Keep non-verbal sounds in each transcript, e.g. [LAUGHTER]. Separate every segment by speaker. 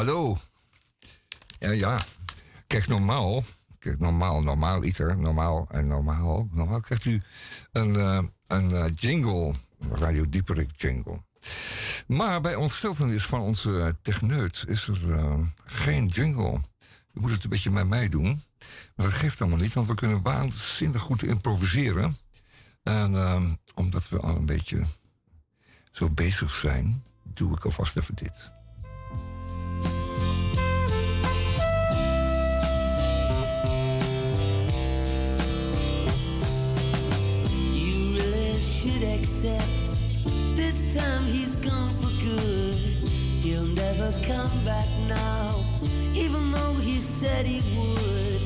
Speaker 1: Hallo. Ja, ja. Kijk, normaal, kijk, normaal, normaal iter, normaal en normaal, normaal krijgt u een, uh, een uh, jingle, Radio Dieperik jingle. Maar bij ontsteltenis van onze techneut is er uh, geen jingle. U moet het een beetje met mij doen. Maar dat geeft allemaal niet, want we kunnen waanzinnig goed improviseren. En omdat we al een beetje zo bezig zijn, doe ik alvast even dit.
Speaker 2: Accept this time he's gone for good. He'll never come back now, even though he said he would.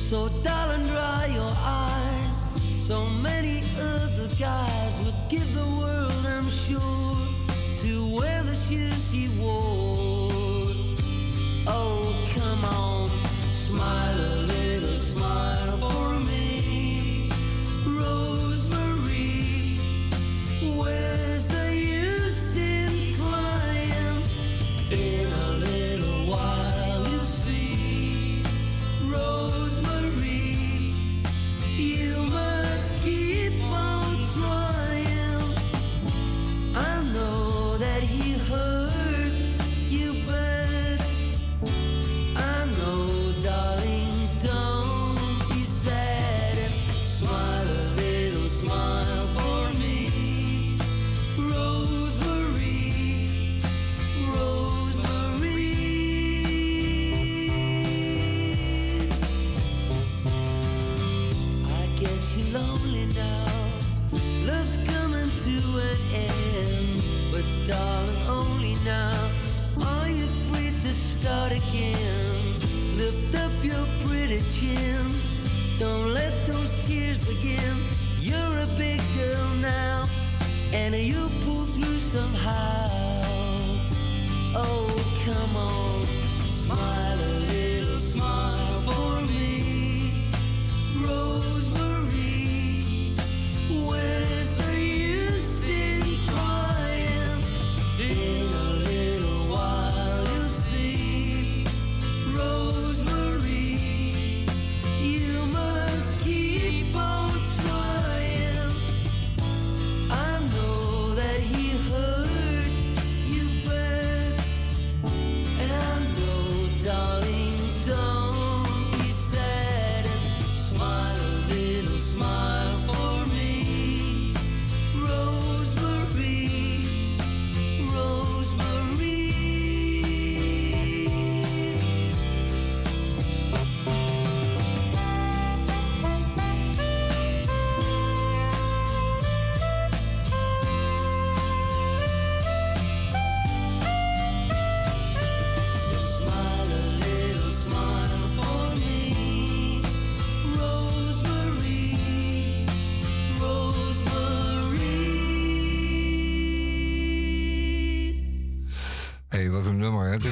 Speaker 2: So, darling, dry your eyes. So many other guys would give the world, I'm sure, to wear the shoes he wore. Oh, come on, smile begin. You're a big girl now, and you'll pull through somehow. Oh, come on, smile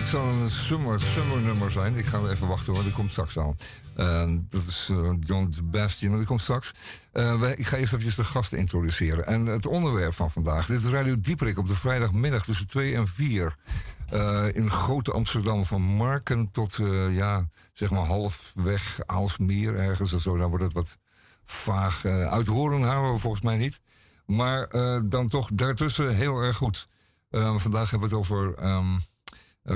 Speaker 1: zal een summer, summer nummer zijn. Ik ga even wachten hoor, die komt straks aan. Dat is eh, John Sebastian, maar die komt straks. Eh, ik ga eerst even de gasten introduceren. En het onderwerp van vandaag. Dit is Radio Dieperik op de vrijdagmiddag tussen 2 en 4. Eh, in grote Amsterdam, van Marken tot, ja, zeg maar halfweg Aalsmeer ergens of zo. Dan wordt het wat vaag. uit Horen halen we volgens mij niet. Maar dan toch daartussen heel erg goed. Vandaag hebben we het over ehm, eh,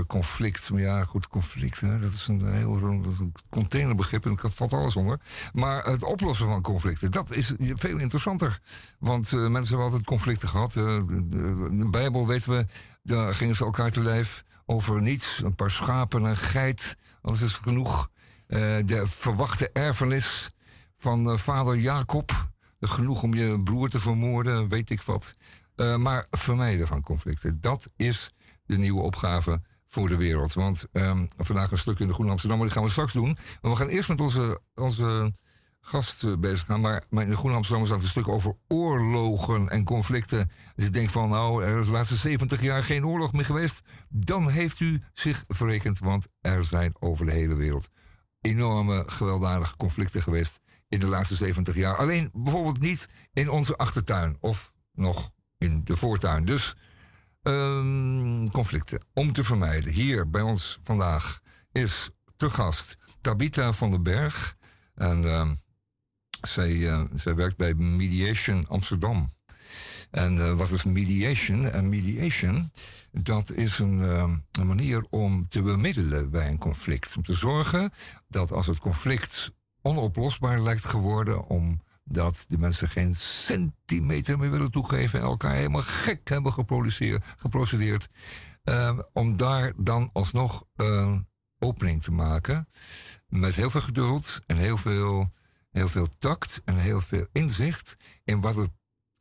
Speaker 1: conflict. Maar ja, goed, conflict. Dat is een heel dat containerbegrip en daar valt alles onder. Maar het oplossen van conflicten, dat is veel interessanter. Want eh, mensen hebben altijd conflicten gehad. Eh, de, Bijbel weten we, daar gingen ze elkaar te lijf over niets. Een paar schapen, een geit, dat is genoeg. Eh, de verwachte erfenis van eh, vader Jacob. Genoeg om je broer te vermoorden, weet ik wat. Eh, maar vermijden van conflicten, dat is de nieuwe opgave voor de wereld. Want ehm, vandaag een stuk in de Groene Amsterdam, maar die gaan we straks doen. Maar we gaan eerst met onze, onze gast eh, bezig gaan. Maar, maar in de Groene Amsterdam staat een stuk over oorlogen en conflicten. Dus ik denk van, nou, er is de laatste 70 jaar geen oorlog meer geweest. Dan heeft u zich verrekend, want er zijn over de hele wereld enorme gewelddadige conflicten geweest in de laatste 70 jaar. Alleen bijvoorbeeld niet in onze achtertuin of nog in de voortuin. Dus Ehm, conflicten. Om te vermijden. Hier bij ons vandaag is te gast Tabita van den Berg. En ehm, zij, eh, zij werkt bij Mediation Amsterdam. En eh, wat is mediation? En mediation, dat is een, ehm, een manier om te bemiddelen bij een conflict. Om te zorgen dat als het conflict onoplosbaar lijkt geworden, omdat de mensen geen centimeter meer willen toegeven en elkaar helemaal gek hebben geprocedeerd, uh, om daar dan alsnog een opening te maken. Met heel veel geduld en heel veel, heel veel tact en heel veel inzicht in wat het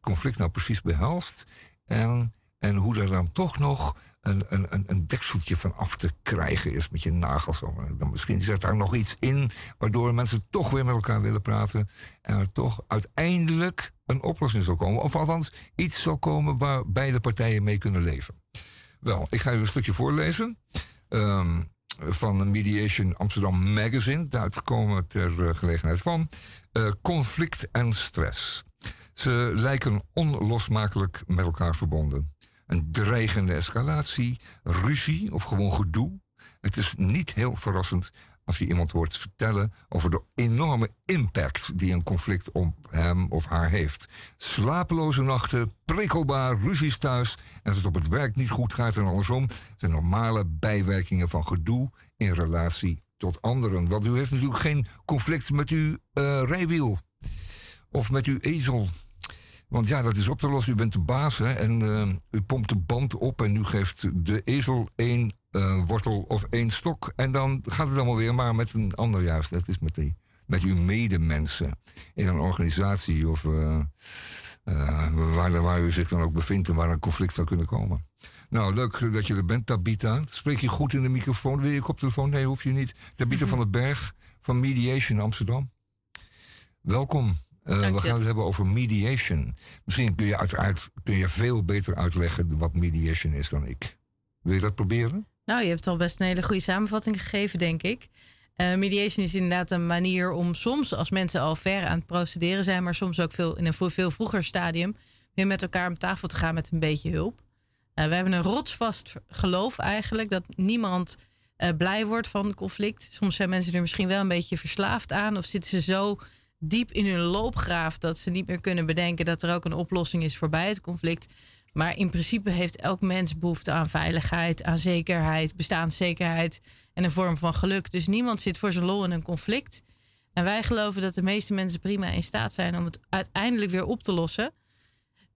Speaker 1: conflict nou precies behelst. En, en hoe er dan toch nog een, een, een dekseltje van af te krijgen is met je nagels. Dan misschien zit daar nog iets in waardoor mensen toch weer met elkaar willen praten. En er toch uiteindelijk een oplossing zal komen. Of althans iets zal komen waar beide partijen mee kunnen leven. Wel, ik ga u een stukje voorlezen. Um, van Mediation Amsterdam Magazine, uitgekomen ter uh, gelegenheid van uh, conflict en stress. Ze lijken onlosmakelijk met elkaar verbonden. Een dreigende escalatie, ruzie of gewoon gedoe. Het is niet heel verrassend als je iemand hoort vertellen over de enorme impact die een conflict op hem of haar heeft. Slapeloze nachten, prikkelbaar, ruzies thuis en als het op het werk niet goed gaat en andersom, zijn normale bijwerkingen van gedoe in relatie tot anderen. Want u heeft natuurlijk geen conflict met uw uh, rijwiel of met uw ezel. Want ja, dat is op te lossen. U bent de baas hè, en uh, u pompt de band op en u geeft de ezel één uh, wortel of één stok. En dan gaat het allemaal weer, maar met een ander juist. Dat is met, die, met uw medemensen in een organisatie of uh, waar, waar u zich dan ook bevindt en waar een conflict zou kunnen komen. Nou, leuk dat je er bent, Tabita. Spreek je goed in de microfoon? Wil je koptelefoon? Nee, hoef je niet. Tabita [LAUGHS] van den Berg van Mediation Amsterdam. Welkom. Uh, we gaan het hebben over mediation. Misschien kun je uiteraard kun je veel beter uitleggen wat mediation is dan ik. Wil je dat proberen?
Speaker 3: Nou, je hebt al best een hele goede samenvatting gegeven, denk ik. Uh, mediation is inderdaad een manier om soms, als mensen al ver aan het procederen zijn, maar soms ook veel in een veel vroeger stadium, weer met elkaar om tafel te gaan met een beetje hulp. Uh, we hebben een rotsvast geloof eigenlijk dat niemand uh, blij wordt van conflict. Soms zijn mensen er misschien wel een beetje verslaafd aan of zitten ze zo diep in hun loopgraaf dat ze niet meer kunnen bedenken dat er ook een oplossing is voorbij het conflict. Maar in principe heeft elk mens behoefte aan veiligheid, aan zekerheid, bestaanszekerheid en een vorm van geluk. Dus niemand zit voor zijn lol in een conflict. En wij geloven dat de meeste mensen prima in staat zijn om het uiteindelijk weer op te lossen.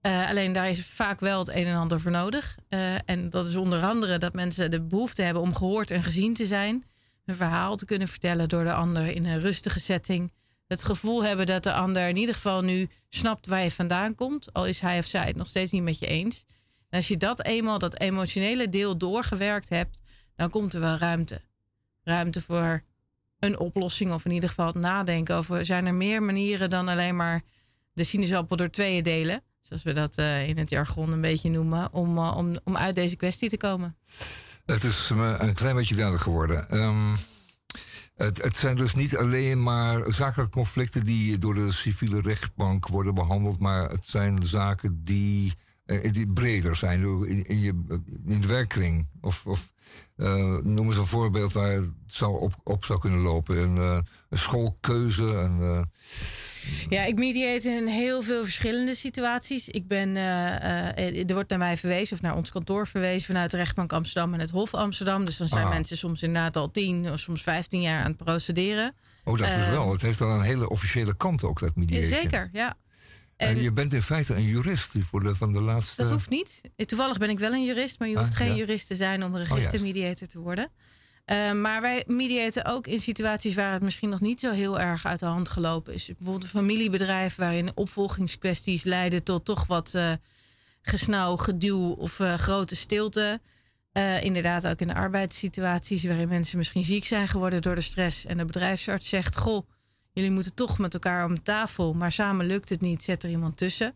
Speaker 3: Uh, alleen daar is vaak wel het een en ander voor nodig. Uh, en dat is onder andere dat mensen de behoefte hebben om gehoord en gezien te zijn. Hun verhaal te kunnen vertellen door de ander in een rustige setting het gevoel hebben dat de ander in ieder geval nu snapt waar je vandaan komt, al is hij of zij het nog steeds niet met je eens. En als je dat eenmaal, dat emotionele deel doorgewerkt hebt, dan komt er wel ruimte. Ruimte voor een oplossing of in ieder geval het nadenken over, zijn er meer manieren dan alleen maar de sinaasappel door tweeën delen, zoals we dat uh, in het jargon een beetje noemen, om, uh, om, om uit deze kwestie te komen?
Speaker 1: Het is me een klein beetje duidelijk geworden. Um het, het, zijn dus niet alleen maar zakelijke conflicten die door de civiele rechtbank worden behandeld, maar het zijn zaken die, eh, die breder zijn in, in, de werkkring. Of, of uh, noem eens een voorbeeld waar het zou op, op zou kunnen lopen. Een, een schoolkeuze.
Speaker 3: Ja, ik mediate in heel veel verschillende situaties. Ik ben, uh, er wordt naar mij verwezen of naar ons kantoor verwezen vanuit de rechtbank Amsterdam en het Hof Amsterdam. Dus dan zijn ah. mensen soms inderdaad al tien of soms vijftien jaar aan het procederen.
Speaker 1: Oh, dat is wel. Het heeft dan een hele officiële kant ook, dat mediation.
Speaker 3: Zeker, ja.
Speaker 1: En, en, je bent in feite een jurist voor de, van de laatste.
Speaker 3: Dat hoeft niet. Toevallig ben ik wel een jurist, maar je hoeft ah, geen jurist te zijn om registermediator te worden. Uh, maar wij mediaten ook in situaties waar het misschien nog niet zo heel erg uit de hand gelopen is. Bijvoorbeeld een familiebedrijf waarin opvolgingskwesties leiden tot toch wat uh, gesnauw, geduw of uh, grote stilte. inderdaad ook in de arbeidssituaties waarin mensen misschien ziek zijn geworden door de stress. En de bedrijfsarts zegt, goh, jullie moeten toch met elkaar om tafel, maar samen lukt het niet, zet er iemand tussen.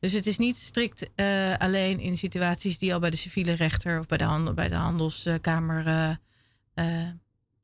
Speaker 3: Dus het is niet strikt alleen in situaties die al bij de civiele rechter of bij de, handel, bij de handelskamer uh,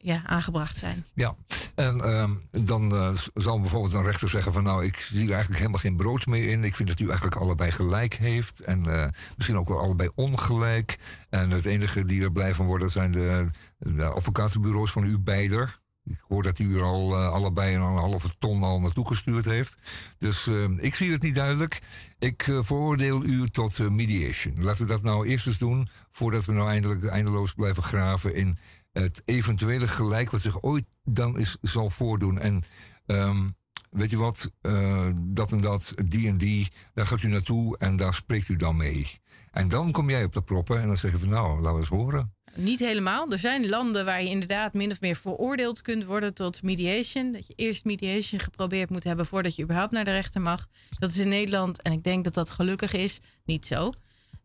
Speaker 3: ja, aangebracht zijn.
Speaker 1: Ja, en ehm, dan uh, zal bijvoorbeeld een rechter zeggen van nou, ik zie er eigenlijk helemaal geen brood meer in. Ik vind dat u eigenlijk allebei gelijk heeft en uh, misschien ook wel allebei ongelijk. En het enige die er blij van worden zijn de, de advocatenbureaus van u beider. Ik hoor dat u er al allebei een halve ton al naartoe gestuurd heeft. Dus ehm, ik zie het niet duidelijk. Ik veroordeel u tot mediation. Laten we dat nou eerst eens doen, voordat we nou eindelijk eindeloos blijven graven in het eventuele gelijk wat zich ooit dan is, zal voordoen. En um, weet je wat, uh, dat en dat, die en die, daar gaat u naartoe en daar spreekt u dan mee. En dan kom jij op de proppen en dan zeg je van nou, laten we eens horen.
Speaker 3: Niet helemaal. Er zijn landen waar je inderdaad min of meer veroordeeld kunt worden tot mediation. Dat je eerst mediation geprobeerd moet hebben voordat je überhaupt naar de rechter mag. Dat is in Nederland, en ik denk dat dat gelukkig is, niet zo.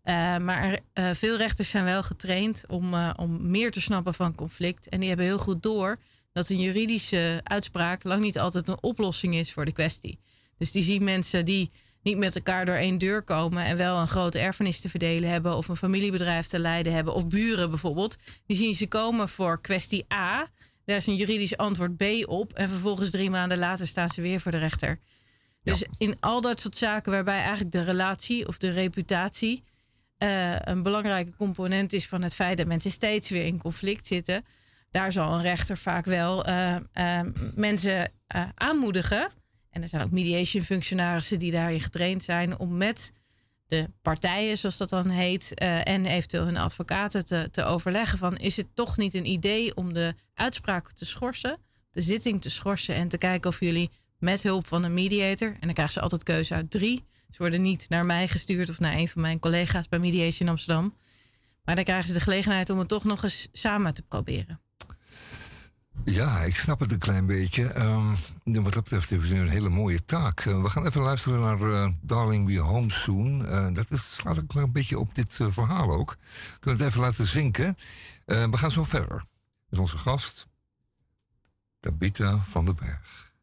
Speaker 3: Uh, maar uh, veel rechters zijn wel getraind om, uh, om meer te snappen van conflict. En die hebben heel goed door dat een juridische uitspraak lang niet altijd een oplossing is voor de kwestie. Dus die zien mensen die niet met elkaar door één deur komen en wel een grote erfenis te verdelen hebben of een familiebedrijf te leiden hebben of buren bijvoorbeeld. Die zien ze komen voor kwestie A. Daar is een juridisch antwoord B op en vervolgens drie maanden later staan ze weer voor de rechter. Dus ja. in al dat soort zaken waarbij eigenlijk de relatie of de reputatie uh, een belangrijke component is van het feit dat mensen steeds weer in conflict zitten. Daar zal een rechter vaak wel uh, uh, mensen aanmoedigen. En er zijn ook mediation functionarissen die daarin getraind zijn om met de partijen, zoals dat dan heet, en eventueel hun advocaten te, te overleggen van is het toch niet een idee om de uitspraak te schorsen, de zitting te schorsen en te kijken of jullie met hulp van een mediator, en dan krijgen ze altijd keuze uit drie, ze worden niet naar mij gestuurd of naar een van mijn collega's bij Mediation Amsterdam. Maar dan krijgen ze de gelegenheid om het toch nog eens samen te proberen.
Speaker 1: Ja, ik snap het een klein beetje. Um, wat dat betreft is het een hele mooie taak. Uh, we gaan even luisteren naar uh, Darling Be Home Soon. Uh, dat is, slaat ook een beetje op dit verhaal ook. Kunnen we het even laten zinken. we gaan zo verder met onze gast, Tabitha van den Berg.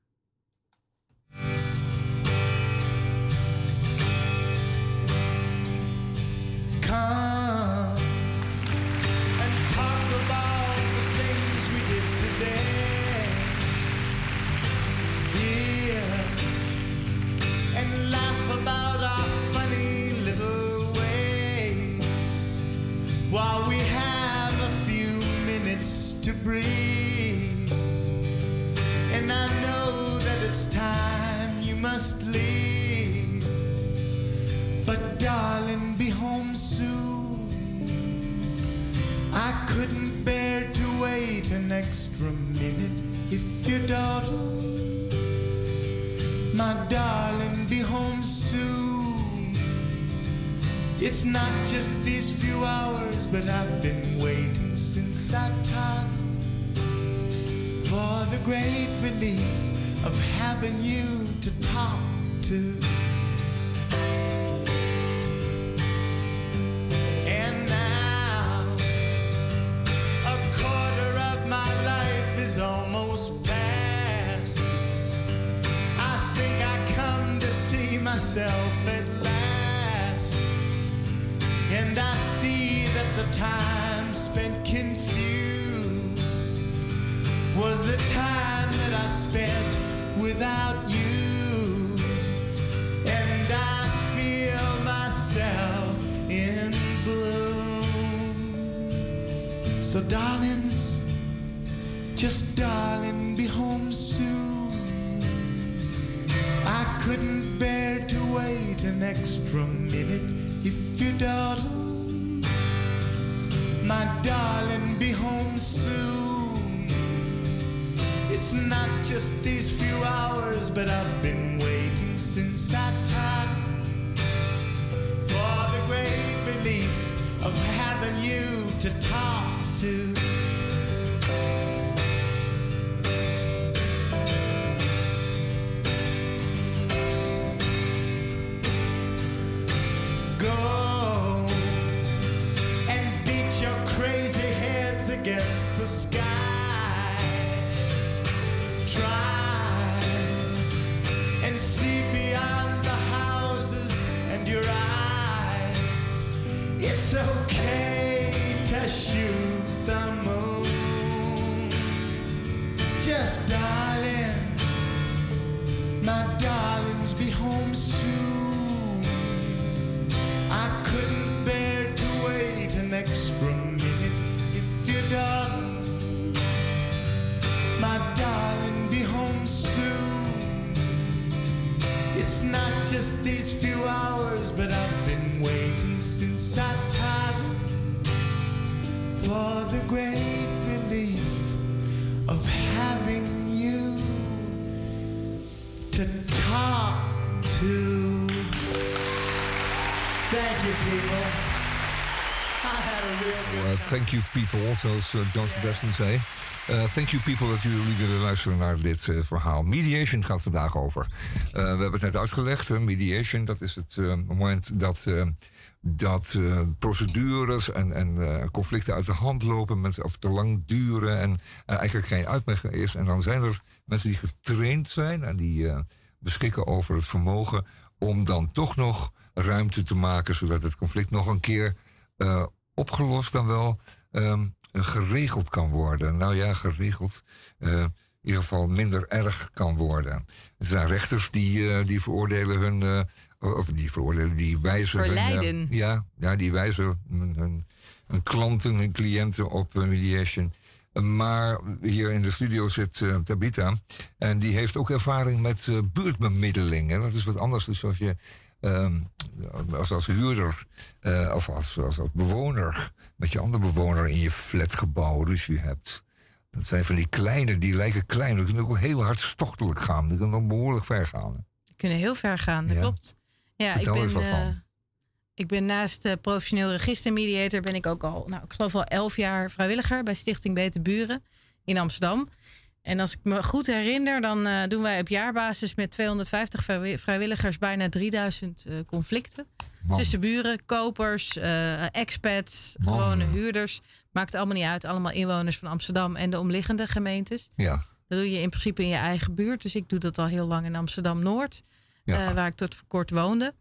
Speaker 4: And talk about the things we did today. Yeah, and laugh about our funny little ways while we I couldn't bear to wait an extra minute if your daughter, my darling, be home soon. It's not just these few hours, but I've been waiting since I time for the great relief of having you to talk to. Almost past. I think I come to see myself at last. And I see that the time spent confused was the time that I spent without you. And I feel myself in bloom. So, darlings, just darling, be home soon. I couldn't bear to wait an extra minute if your daughter, my darling, be home soon. It's not just these few hours, but I've been waiting since I time for the great relief of having you to talk to. Thank you people,
Speaker 1: zoals uh, John Sebastian zei. Uh, thank you people dat jullie willen luisteren naar dit uh, verhaal. Mediation gaat vandaag over. Uh, we hebben het net uitgelegd. mediation, dat is het uh, moment dat, dat procedures en, en conflicten uit de hand lopen. Mensen of te lang duren en eigenlijk geen uitweg is. En dan zijn er mensen die getraind zijn en die beschikken over het vermogen om dan toch nog ruimte te maken, zodat het conflict nog een keer opgelost dan wel um, geregeld kan worden. Nou ja, geregeld. Uh, in ieder geval minder erg kan worden. Er zijn rechters die, uh, die veroordelen hun. Uh, of die veroordelen, die wijzen.
Speaker 3: Verleiden.
Speaker 1: Hun, ja, ja, die wijzen hun, hun, hun klanten, hun cliënten op mediation. Maar hier in de studio zit uh, Tabita. En die heeft ook ervaring met uh, buurtbemiddeling. Hè? Dat is wat anders dan als je um, als, als huurder uh, of als, als, als, bewoner met je andere bewoner in je flatgebouw ruzie hebt. Dat zijn van die kleine, die lijken klein. Die kunnen ook heel hartstochtelijk gaan. Die kunnen ook behoorlijk ver gaan.
Speaker 3: Die kunnen heel ver gaan, dat
Speaker 1: Ja.
Speaker 3: klopt. Ja,
Speaker 1: Vertel
Speaker 3: ik ben, eh, ik ben naast de professioneel registermediator ben ik ook al, nou, ik geloof al elf jaar vrijwilliger bij Stichting Beter Buren in Amsterdam. En als ik me goed herinner, dan eh, doen wij op jaarbasis met 250 vrijwi- vrijwilligers bijna 3000 eh, conflicten.
Speaker 1: Man.
Speaker 3: Tussen buren, kopers, eh, expats,
Speaker 1: Man.
Speaker 3: gewone huurders. Maakt allemaal niet uit. Allemaal inwoners van Amsterdam en de omliggende gemeentes.
Speaker 1: Ja,
Speaker 3: Dat doe je in principe in je eigen buurt. Dus ik doe dat al heel lang in Amsterdam-Noord.
Speaker 1: ja.
Speaker 3: eh, waar ik tot voor kort woonde.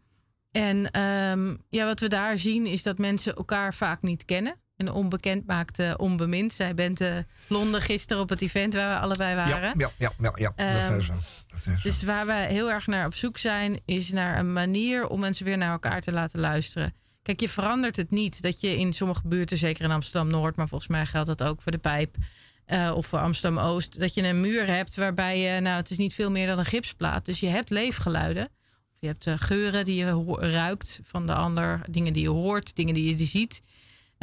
Speaker 3: En ehm, ja, wat we daar zien is dat mensen elkaar vaak niet kennen. En onbekend maakt eh, onbemind. Zij bent eh, Londen gisteren op het event waar we allebei waren.
Speaker 1: ja, ja, ja, ja, ja. dat
Speaker 3: Ehm,
Speaker 1: zijn ze. Dat zijn ze.
Speaker 3: Dus waar we heel erg naar op zoek zijn, is naar een manier om mensen weer naar elkaar te laten luisteren. Kijk, je verandert het niet dat je in sommige buurten, zeker in Amsterdam Noord, maar volgens mij geldt dat ook voor de pijp eh, of voor Amsterdam Oost, dat je een muur hebt waarbij je, nou, het is niet veel meer dan een gipsplaat. Dus je hebt leefgeluiden. Of je hebt geuren die je ruikt van de ander, dingen die je hoort, dingen die je die ziet.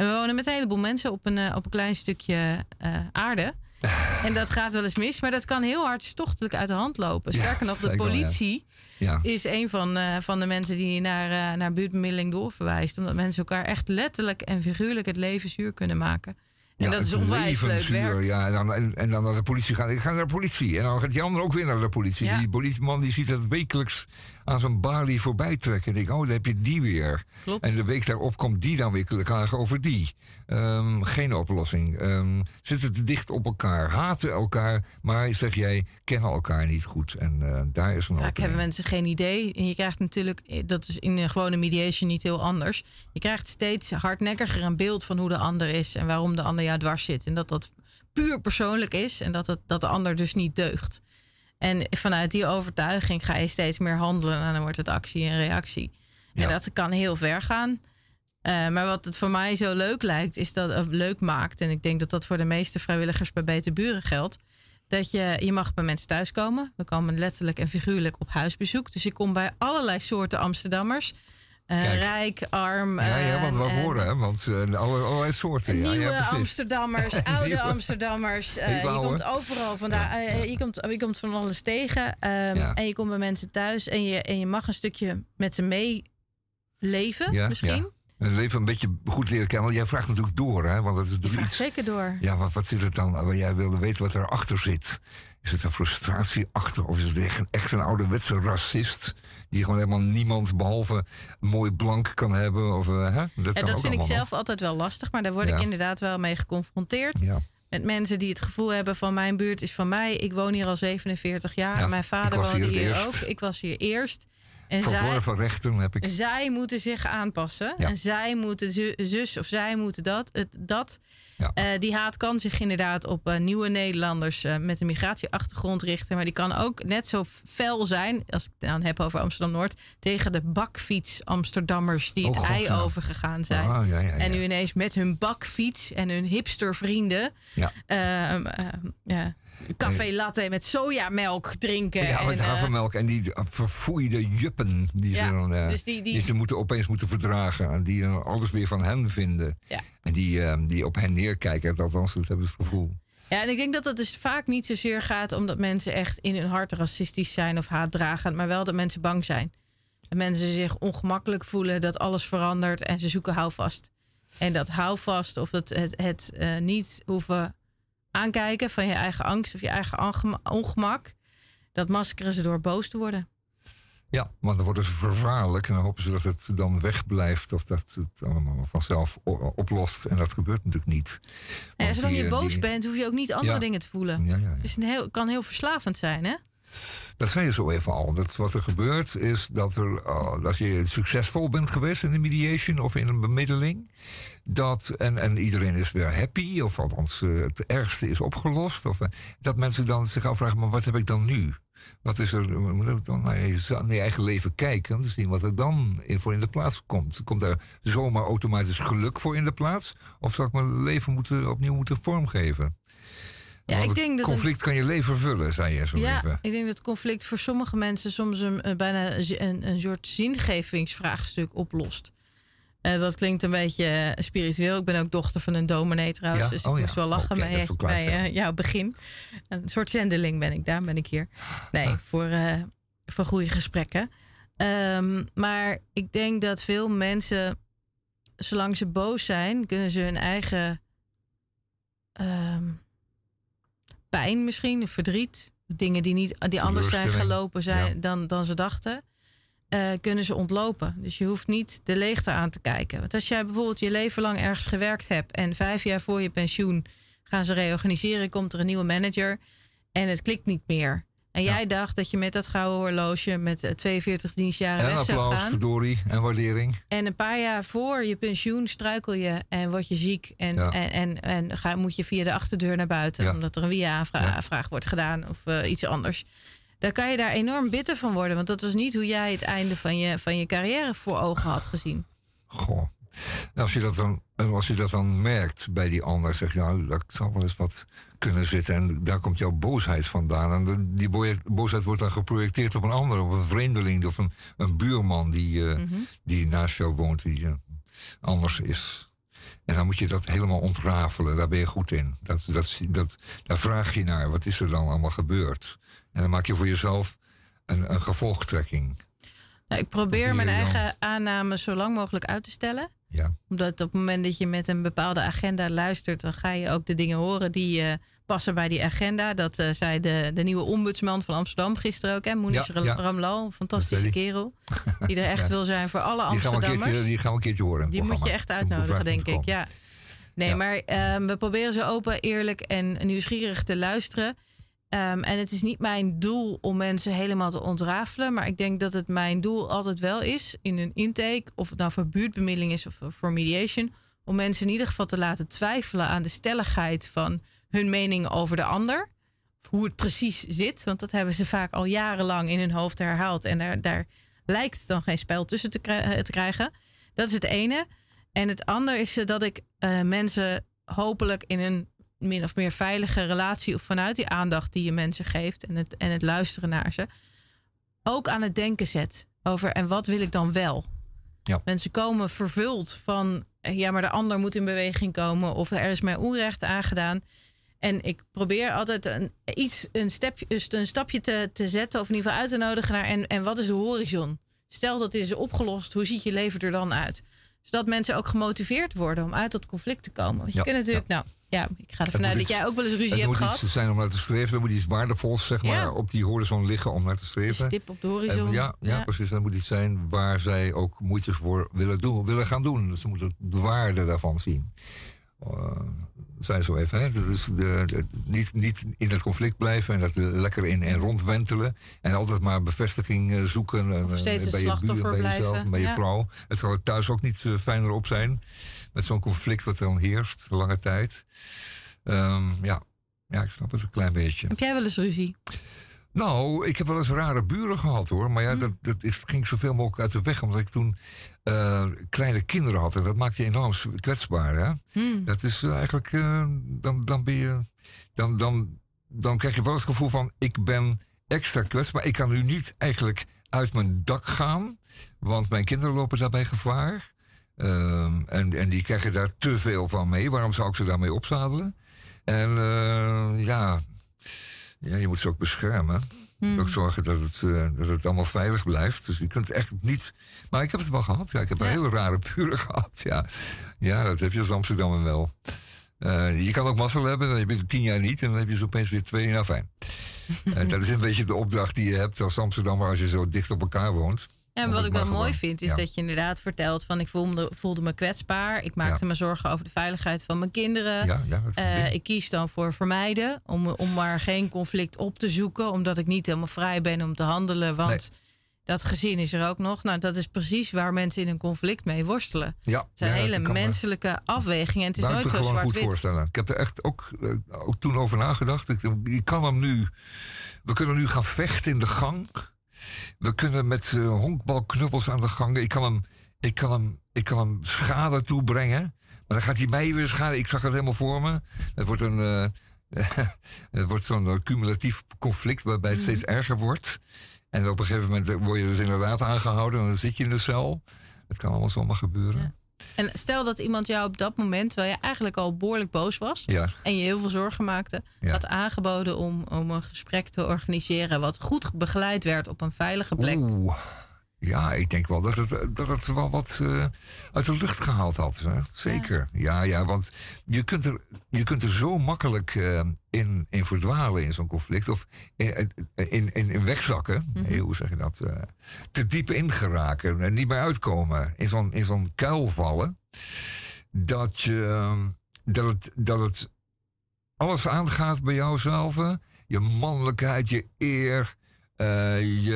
Speaker 3: En we wonen met een heleboel mensen op een, eh, op een klein stukje eh, aarde. [LAUGHS] En dat gaat wel eens mis, maar dat kan heel hartstochtelijk uit de hand lopen. Sterker nog, de
Speaker 1: zeker wel, ja.
Speaker 3: politie
Speaker 1: ja.
Speaker 3: is een van, eh, van de mensen die naar, naar buurtbemiddeling doorverwijst. Omdat mensen elkaar echt letterlijk en figuurlijk het leven zuur kunnen maken. En
Speaker 1: Ja,
Speaker 3: dat is onwijs leuk werk.
Speaker 1: Ja, en dan, en, en dan naar de politie gaan. Ik ga naar de politie. En dan gaat die ander ook weer naar de politie. Die politieman die ziet het wekelijks aan zijn balie voorbij trekken. En denkt, oh, dan heb je die weer.
Speaker 3: Klopt.
Speaker 1: En de week daarop komt die dan weer klagen over die. Ehm, geen oplossing. Ehm, zitten te dicht op elkaar. Haten elkaar. Maar zeg jij, kennen elkaar niet goed. En eh, daar is een
Speaker 3: Vaak hebben mensen geen idee. En je krijgt natuurlijk, eh, dat is in een gewone mediation niet heel anders. Je krijgt steeds hardnekkiger een beeld van hoe de ander is en waarom de ander jou dwars zit. En dat dat puur persoonlijk is en dat, het, dat de ander dus niet deugt. En vanuit die overtuiging ga je steeds meer handelen en dan wordt het actie en reactie.
Speaker 1: Ja.
Speaker 3: En dat kan heel ver gaan. Eh, maar wat het voor mij zo leuk lijkt, is dat of leuk maakt. En ik denk dat dat voor de meeste vrijwilligers bij Beter Buren geldt. Dat je, je mag bij mensen thuiskomen. We komen letterlijk en figuurlijk op huisbezoek. Dus ik kom bij allerlei soorten Amsterdammers. Eh, rijk, arm.
Speaker 1: Ja, ja, want we
Speaker 3: eh,
Speaker 1: horen, hè? Want eh, alle, allerlei soorten.
Speaker 3: Nieuwe
Speaker 1: ja.
Speaker 3: Amsterdammers, [LAUGHS] oude. Amsterdammers. je komt overal vandaan. je, komt, je komt van alles tegen. ehm. En je komt bij mensen thuis. En je, en je mag een stukje met ze meeleven, misschien.
Speaker 1: ja. En leven een beetje goed leren kennen. Want jij vraagt natuurlijk door, hè? Want dat is
Speaker 3: Je
Speaker 1: iets.
Speaker 3: zeker door.
Speaker 1: Ja, wat, wat zit het dan? Maar jij wilde weten wat erachter zit. Is het een frustratie achter? Of is het echt een, echt een ouderwetse racist? Die gewoon helemaal niemand behalve mooi blank kan hebben? Of, eh, hè? Dat, kan
Speaker 3: dat vind ik zelf altijd wel lastig. Maar daar word
Speaker 1: Ja.
Speaker 3: ik inderdaad wel mee geconfronteerd.
Speaker 1: Ja.
Speaker 3: Met mensen die het gevoel hebben van mijn buurt is van mij. Ik woon hier al 47 jaar.
Speaker 1: Ja,
Speaker 3: mijn vader
Speaker 1: hier
Speaker 3: woonde hier ook. Ik was hier eerst. En zij,
Speaker 1: Verworven rechten heb ik.
Speaker 3: zij moeten zich aanpassen.
Speaker 1: Ja.
Speaker 3: En zij moeten zu- zus of zij moeten dat. Het, dat.
Speaker 1: Ja.
Speaker 3: Eh, die haat kan zich inderdaad op eh, nieuwe Nederlanders eh, met een migratieachtergrond richten. Maar die kan ook net zo fel zijn, als ik het dan heb over Amsterdam-Noord, tegen de bakfiets Amsterdammers die
Speaker 1: Oh,
Speaker 3: het
Speaker 1: God,
Speaker 3: ei
Speaker 1: ja.
Speaker 3: overgegaan zijn.
Speaker 1: Ah, ja.
Speaker 3: En nu ineens met hun bakfiets en hun hipstervrienden
Speaker 1: Ja.
Speaker 3: Café latte met sojamelk drinken.
Speaker 1: Ja, met
Speaker 3: en, eh,
Speaker 1: havermelk en die verfoeide juppen die,
Speaker 3: Ja,
Speaker 1: ze, dan, eh,
Speaker 3: dus die- die-
Speaker 1: ze moeten, opeens moeten verdragen. En die dan alles weer van hen vinden.
Speaker 3: Ja.
Speaker 1: En die, eh, die op hen neerkijken. Althans, dat hebben ze het gevoel.
Speaker 3: Ja, en ik denk dat het dus vaak niet zozeer gaat omdat mensen echt in hun hart racistisch zijn of haatdragend, maar wel dat mensen bang zijn. Dat mensen zich ongemakkelijk voelen, dat alles verandert en ze zoeken houvast. En dat houvast of het, het, het eh, niet hoeven aankijken van je eigen angst of je eigen ongemak, dat maskeren ze door boos te worden.
Speaker 1: Ja, want dan worden ze vervaarlijk. En dan hopen ze dat het dan wegblijft. Of dat het allemaal vanzelf oplost. En dat gebeurt natuurlijk niet.
Speaker 3: En zolang je boos
Speaker 1: die-
Speaker 3: bent, hoef je ook niet andere
Speaker 1: Ja.
Speaker 3: dingen te voelen.
Speaker 1: Ja.
Speaker 3: Het is een heel, kan heel verslavend zijn, hè?
Speaker 1: Dat zei je zo even al. Dat wat er gebeurt is dat er, eh, als je succesvol bent geweest in een mediation of in een bemiddeling, dat, en, en iedereen is weer happy, of althans eh, het ergste is opgelost, of, eh, dat mensen dan zich afvragen, maar wat heb ik dan nu? Wat is er, moet dan naar je, naar je eigen leven kijken, zien wat er dan voor in de plaats komt. Komt er zomaar automatisch geluk voor in de plaats? Of zal ik mijn leven moeten, opnieuw moeten vormgeven?
Speaker 3: Ja,
Speaker 1: Want
Speaker 3: ik denk dat een-
Speaker 1: conflict kan je leven vullen, zei je zo
Speaker 3: Ja,
Speaker 1: even.
Speaker 3: ik denk dat conflict voor sommige mensen soms een, een- bijna een, soort zingevingsvraagstuk oplost. Eh, dat klinkt een beetje eh, spiritueel. Ik ben ook dochter van een dominee trouwens.
Speaker 1: Ja?
Speaker 3: Dus ik
Speaker 1: Oh ja.
Speaker 3: moest wel lachen
Speaker 1: Oké, dat
Speaker 3: bij, eh, jouw begin. Een soort zendeling ben ik. Daar ben ik hier. Nee,
Speaker 1: Ah.
Speaker 3: voor, eh, voor goede gesprekken. Ehm, maar ik denk dat veel mensen, zolang ze boos zijn, kunnen ze hun eigen ehm, pijn misschien, verdriet, dingen die, niet, die anders zijn gelopen zijn
Speaker 1: ja.
Speaker 3: dan, dan ze dachten, eh, kunnen ze ontlopen. Dus je hoeft niet de leegte aan te kijken. Want als jij bijvoorbeeld je leven lang ergens gewerkt hebt en vijf jaar voor je pensioen gaan ze reorganiseren, komt er een nieuwe manager en het klikt niet meer. En jij dacht dat je met dat gouden horloge met eh, 42 dienstjaren
Speaker 1: En
Speaker 3: weg zou
Speaker 1: applaus,
Speaker 3: gaan.
Speaker 1: verdorie, en waardering.
Speaker 3: En een paar jaar voor je pensioen struikel je en word je ziek. En,
Speaker 1: Ja.
Speaker 3: en, en, en ga, moet je via de achterdeur naar buiten.
Speaker 1: Ja.
Speaker 3: Omdat er een via-aanvraag wordt gedaan of eh, iets anders. Dan kan je daar enorm bitter van worden. Want dat was niet hoe jij het einde van je, van je carrière voor ogen had gezien.
Speaker 1: Goh. En als je, dat dan, als je dat dan merkt bij die ander, zeg je, nou, dat zou wel eens wat kunnen zitten. En daar komt jouw boosheid vandaan. En de- die boosheid wordt dan geprojecteerd op een ander, op een vreemdeling of een, een buurman die, eh, die naast jou woont, die eh, anders is. En dan moet je dat helemaal ontrafelen. Daar ben je goed in. Dat, dat, dat, daar vraag je naar. Wat is er dan allemaal gebeurd? En dan maak je voor jezelf een, een gevolgtrekking.
Speaker 3: Nou, ik probeer mijn eigen aannames zo lang mogelijk uit te stellen.
Speaker 1: Ja.
Speaker 3: Omdat op het moment dat je met een bepaalde agenda luistert, dan ga je ook de dingen horen die eh, passen bij die agenda. Dat eh, zei de, de nieuwe ombudsman van Amsterdam gisteren ook, hè? Moniz
Speaker 1: Ja, ja.
Speaker 3: Ramlal, een fantastische kerel. [LAUGHS] Die er echt wil zijn voor alle
Speaker 1: Die gaan, we een
Speaker 3: Amsterdammers.
Speaker 1: keertje, die gaan we een keertje horen.
Speaker 3: Die moet je echt uitnodigen, denk ik. Ja. Nee, maar ehm, we proberen zo open, eerlijk en nieuwsgierig te luisteren. Ehm, en het is niet mijn doel om mensen helemaal te ontrafelen. Maar ik denk dat het mijn doel altijd wel is in een intake, of het nou voor buurtbemiddeling is of voor mediation, om mensen in ieder geval te laten twijfelen aan de stelligheid van hun mening over de ander. Hoe het precies zit. Want dat hebben ze vaak al jarenlang in hun hoofd herhaald. En daar, daar lijkt dan geen spel tussen eh, te krijgen. Dat is het ene. En het andere is dat ik eh, mensen hopelijk in een min of meer veilige relatie of vanuit die aandacht die je mensen geeft en het, en het luisteren naar ze, ook aan het denken zet over en wat wil ik dan wel?
Speaker 1: Ja.
Speaker 3: Mensen komen vervuld van ja, maar de ander moet in beweging komen of er is mij onrecht aangedaan. En ik probeer altijd een, iets, een, stepje, een stapje te, te zetten of in ieder geval uit te nodigen naar en, en wat is de horizon? Stel dat dit is opgelost, hoe ziet je leven er dan uit? Zodat mensen ook gemotiveerd worden om uit dat conflict te komen. Want je
Speaker 1: Ja,
Speaker 3: kunt natuurlijk, nou ja, ik ga ervan
Speaker 1: moet
Speaker 3: uit dat jij ook wel eens ruzie
Speaker 1: Het
Speaker 3: hebt
Speaker 1: moet
Speaker 3: gehad.
Speaker 1: iets zijn om naar te streven. Er moet iets waardevols zeg maar,
Speaker 3: Ja.
Speaker 1: op die horizon liggen om naar te
Speaker 3: Een
Speaker 1: streven.
Speaker 3: stip op de horizon.
Speaker 1: En ja, ja, precies. Er moet iets zijn waar zij ook moeite voor willen, doen, willen gaan doen. Dus ze moeten de waarde daarvan zien. Eh, zei zo even. Hè? Dat is de, de- niet, niet in het conflict blijven en dat lekker in en rondwentelen. En altijd maar bevestiging eh, zoeken. en,
Speaker 3: Of
Speaker 1: eh,
Speaker 3: steeds
Speaker 1: bij je
Speaker 3: slachtoffer
Speaker 1: buren, bij jezelf, bij je vrouw. Het zal er thuis ook niet eh, fijner op zijn. Met zo'n conflict wat dan heerst, lange tijd. Ehm, ja. ja, ik snap het een klein beetje.
Speaker 3: Heb jij wel eens ruzie?
Speaker 1: Nou, ik heb wel eens rare buren gehad hoor. Maar ja, dat, dat is, ging zoveel mogelijk uit de weg. Omdat ik toen eh, kleine kinderen had. En dat maakt je enorm kwetsbaar. Hè?
Speaker 3: Hmm.
Speaker 1: Dat is eh, eigenlijk. eh, dan, dan ben je. Dan, dan, dan krijg je wel het gevoel van. Ik ben extra kwetsbaar. Ik kan nu niet eigenlijk uit mijn dak gaan. Want mijn kinderen lopen daarbij gevaar. Ehm, en, en die krijgen daar te veel van mee. Waarom zou ik ze daarmee opzadelen? En ja, ja, je moet ze ook beschermen. Je moet ook zorgen dat het, eh, dat het allemaal veilig blijft. Dus je kunt echt niet. Maar ik heb het wel gehad. Ja, ik heb
Speaker 3: Ja.
Speaker 1: een hele rare buren [LAUGHS] gehad. Ja. ja, dat heb je als Amsterdammer wel. Eh, je kan ook mazzel hebben, dan heb je tien jaar niet en dan heb je ze opeens weer twee. Nou, fijn. [LAUGHS] Eh, dat is een beetje de opdracht die je hebt als Amsterdammer als je zo dicht op elkaar woont.
Speaker 3: En wat ik wel mooi vind, is
Speaker 1: ja.
Speaker 3: dat je inderdaad vertelt van ik voelde, voelde me kwetsbaar. Ik maakte
Speaker 1: Ja.
Speaker 3: me zorgen over de veiligheid van mijn kinderen.
Speaker 1: Ja,
Speaker 3: Eh, ik kies dan voor vermijden, om, om maar geen conflict op te zoeken, omdat ik niet helemaal vrij ben om te handelen. Want dat gezin is er ook nog. Nou, dat is precies waar mensen in een conflict mee worstelen.
Speaker 1: ja,
Speaker 3: Het zijn hele
Speaker 1: me
Speaker 3: menselijke afwegingen. En het is nooit zo zwart-wit.
Speaker 1: voorstellen. Ik heb er echt ook, eh, ook toen over nagedacht. Ik, ik kan hem nu. We kunnen nu gaan vechten in de gang. We kunnen met eh, honkbalknuppels aan de gang. Ik kan hem, ik kan hem, ik kan hem schade toebrengen. Maar dan gaat hij mij weer schade. Ik zag het helemaal voor me. Het wordt een. eh, [LAUGHS] het wordt zo'n eh, cumulatief conflict waarbij het steeds erger wordt. En op een gegeven moment word je dus inderdaad aangehouden en dan zit je in de cel. Het kan allemaal zomaar gebeuren.
Speaker 3: En stel dat iemand jou op dat moment, terwijl je eigenlijk al behoorlijk boos was
Speaker 1: Ja.
Speaker 3: en je heel veel zorgen maakte,
Speaker 1: Ja.
Speaker 3: had aangeboden om, om een gesprek te organiseren wat goed begeleid werd op een veilige plek.
Speaker 1: Oeh. Ja, ik denk wel dat het, dat het wel wat eh, uit de lucht gehaald had. Hè? Zeker. Ja. ja, want je kunt er, je kunt er zo makkelijk eh, in, in verdwalen in zo'n conflict. Of in, in, in, in wegzakken. Nee, hoe zeg je dat? eh, te diep ingeraken en niet meer uitkomen. In zo'n, in zo'n kuil vallen. Dat, je, eh, dat, het, dat het alles aangaat bij jouzelf. Je mannelijkheid, je eer. Eh, je,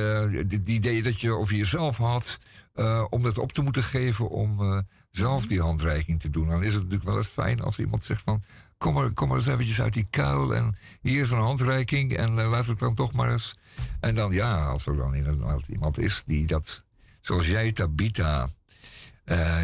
Speaker 1: het idee dat je over jezelf had. eh, om dat op te moeten geven om eh, zelf die handreiking te doen. Dan is het natuurlijk wel eens fijn als iemand zegt van... kom maar, kom maar eens eventjes uit die kuil en hier is een handreiking... en laat het dan toch maar eens... En dan ja, als er dan inderdaad iemand is die dat... zoals jij, Tabita,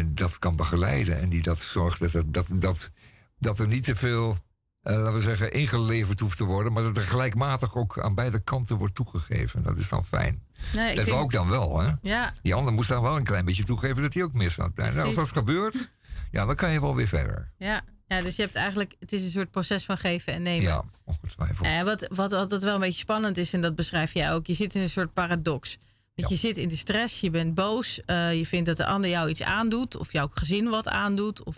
Speaker 1: dat kan begeleiden... en die dat zorgt dat, dat, dat, dat er niet te veel eh, laten we zeggen, ingeleverd hoeft te worden, maar dat er gelijkmatig ook aan beide kanten wordt toegegeven. Dat is dan fijn.
Speaker 3: Nee,
Speaker 1: dat wou ik dan wel, hè?
Speaker 3: Ja,
Speaker 1: Die ander moest dan wel een klein beetje toegeven dat hij ook mis had. En als dat gebeurt, ja, dan kan je wel weer verder.
Speaker 3: ja, ja, dus je hebt eigenlijk, het is een soort proces van geven en nemen.
Speaker 1: Ja, ongetwijfeld.
Speaker 3: Eh, wat, wat altijd wel een beetje spannend is, en dat beschrijf jij ook, je zit in een soort paradox. Want
Speaker 1: Ja.
Speaker 3: je zit in de stress, je bent boos, eh, je vindt dat de ander jou iets aandoet, of jouw gezin wat aandoet, of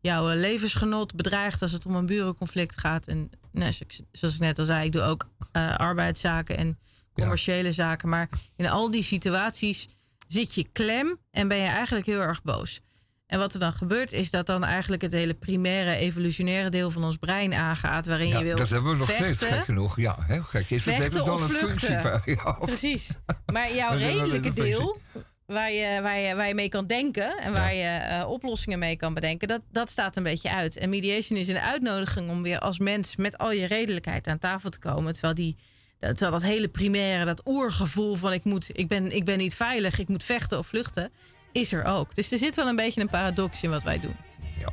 Speaker 3: jouw levensgenot bedreigt als het om een burenconflict gaat. En nou, zoals ik- net al zei, ik doe ook eh, arbeidszaken en commerciële zaken. Maar in al die situaties zit je klem en ben je eigenlijk heel erg boos. En wat er dan gebeurt, is dat dan eigenlijk het hele primaire, evolutionaire deel van ons brein aangaat. Waarin
Speaker 1: Ja,
Speaker 3: je wil
Speaker 1: dat hebben we nog
Speaker 3: vechten,
Speaker 1: steeds, gek genoeg. Ja, heel gek. Is het dan een functie? Ja,
Speaker 3: Precies. Maar [LAUGHS] jouw
Speaker 1: Dat
Speaker 3: redelijke deel, waar je, waar, je, waar je mee kan denken en waar je eh, oplossingen mee kan bedenken, dat, dat staat een beetje uit. En mediation is een uitnodiging om weer als mens met al je redelijkheid aan tafel te komen. Terwijl, die, terwijl dat hele primaire, dat oergevoel van ik, moet, ik, ben, ik ben niet veilig, ik moet vechten of vluchten, is er ook. Dus er zit wel een beetje een paradox in wat wij doen.
Speaker 1: ja.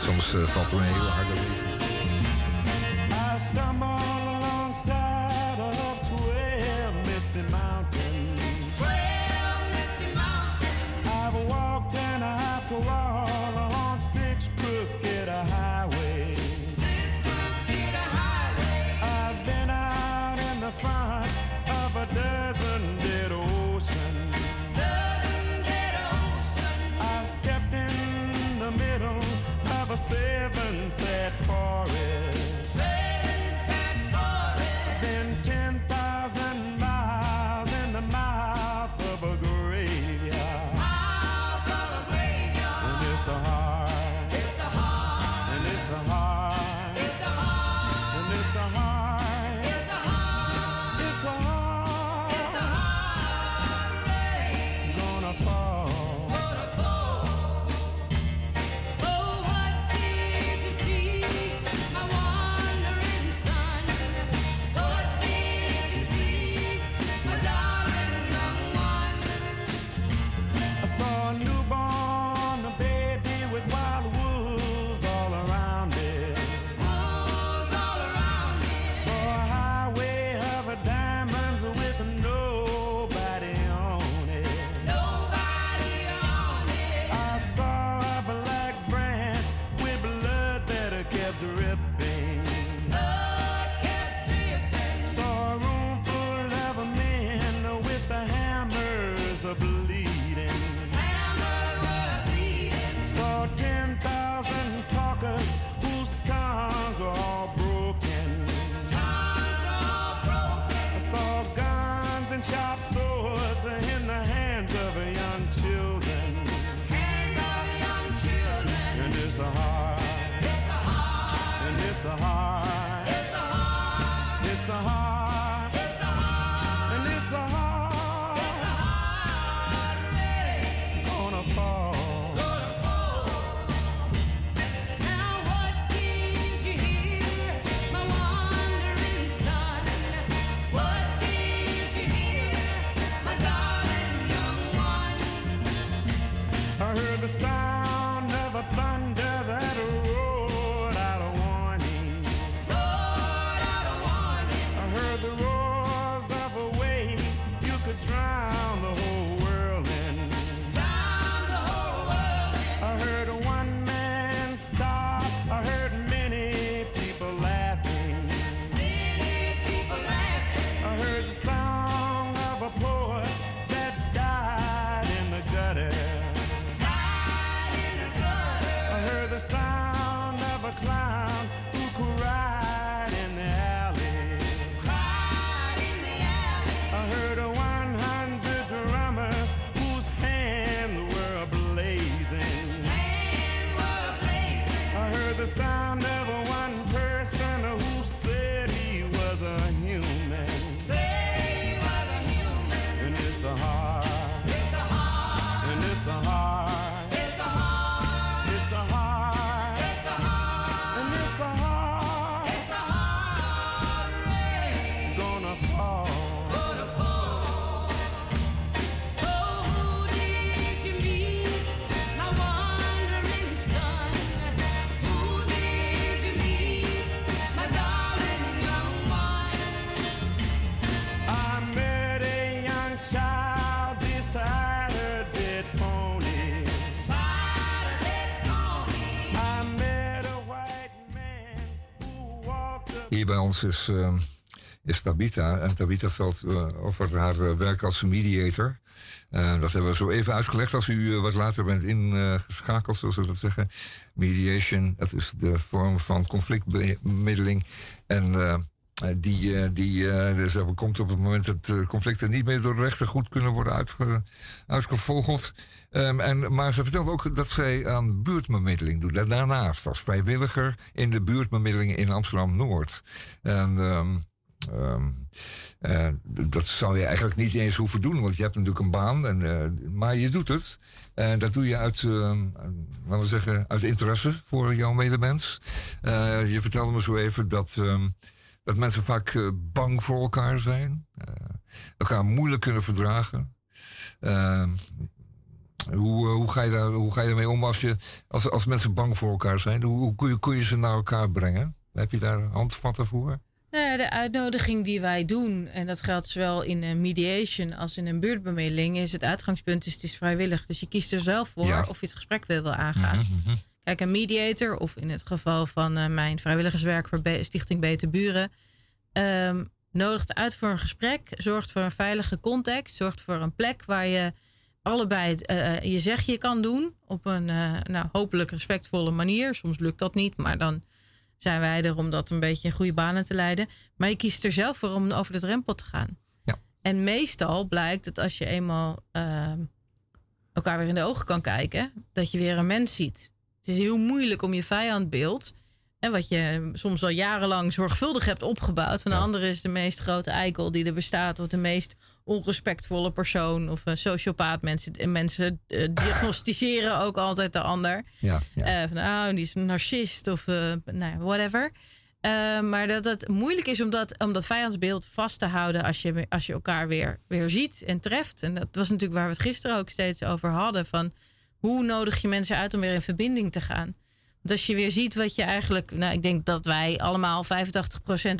Speaker 1: Soms eh, valt er een hele harde is, eh, is Tabita. En Tabita velt eh, over haar eh, werk als mediator. Eh, dat hebben we zo even uitgelegd als u wat later bent ingeschakeld, zoals we dat zeggen. Mediation, dat is de vorm van conflictbemiddeling. En die, eh, die eh, dus komt op het moment dat eh, conflicten niet meer door de rechter goed kunnen worden uitge, uitgevogeld. Ehm, en, maar ze vertelde ook dat zij aan buurtbemiddeling doet. Daarnaast als vrijwilliger in de buurtbemiddeling in Amsterdam-Noord. En ehm, ehm, eh, dat zou je eigenlijk niet eens hoeven doen, want je hebt natuurlijk een baan. En, eh, maar je doet het. En dat doe je uit, laten we zeggen, uit interesse voor jouw medemens. Eh, je vertelde me zo even dat, dat mensen vaak eh, bang voor elkaar zijn. eh, elkaar moeilijk kunnen verdragen. Ehm, hoe, eh, hoe, ga je daar, hoe ga je daarmee om als, je, als, als mensen bang voor elkaar zijn? Hoe, hoe kun, je, kun je ze naar elkaar brengen? Heb je daar handvatten voor?
Speaker 3: Nou ja, de uitnodiging die wij doen, en dat geldt zowel in een mediation als in een buurtbemiddeling, is het uitgangspunt is het is vrijwillig. Dus je kiest er zelf voor
Speaker 1: Ja.
Speaker 3: of je het gesprek wil, wil aangaan.
Speaker 1: Mhm,
Speaker 3: Kijk, een mediator, of in het geval van eh, mijn vrijwilligerswerk voor Be- Stichting Beter Buren, ehm, nodigt uit voor een gesprek, zorgt voor een veilige context, zorgt voor een plek waar je allebei eh, je zegje kan doen op een nou, hopelijk respectvolle manier. Soms lukt dat niet, maar dan zijn wij er om dat een beetje in goede banen te leiden. Maar je kiest er zelf voor om over de drempel te gaan.
Speaker 1: Ja.
Speaker 3: En meestal blijkt dat als je eenmaal ehm, elkaar weer in de ogen kan kijken, dat je weer een mens ziet. Het is heel moeilijk om je vijandbeeld, en wat je soms al jarenlang zorgvuldig hebt opgebouwd, van de andere is de meest grote eikel die er bestaat, of de meest onrespectvolle persoon, of een sociopaat. Mensen, en mensen eh, [LAUGHS] diagnosticeren ook altijd de ander.
Speaker 1: Ja, ja.
Speaker 3: Eh, van, oh, die is een narcist of eh, nou, whatever. Maar dat het moeilijk is om dat, om dat vijandsbeeld vast te houden als je, als je elkaar weer, weer ziet en treft. En dat was natuurlijk waar we het gisteren ook steeds over hadden. Van hoe nodig je mensen uit om weer in verbinding te gaan? Want als je weer ziet wat je eigenlijk... Nou, ik denk dat wij allemaal 85%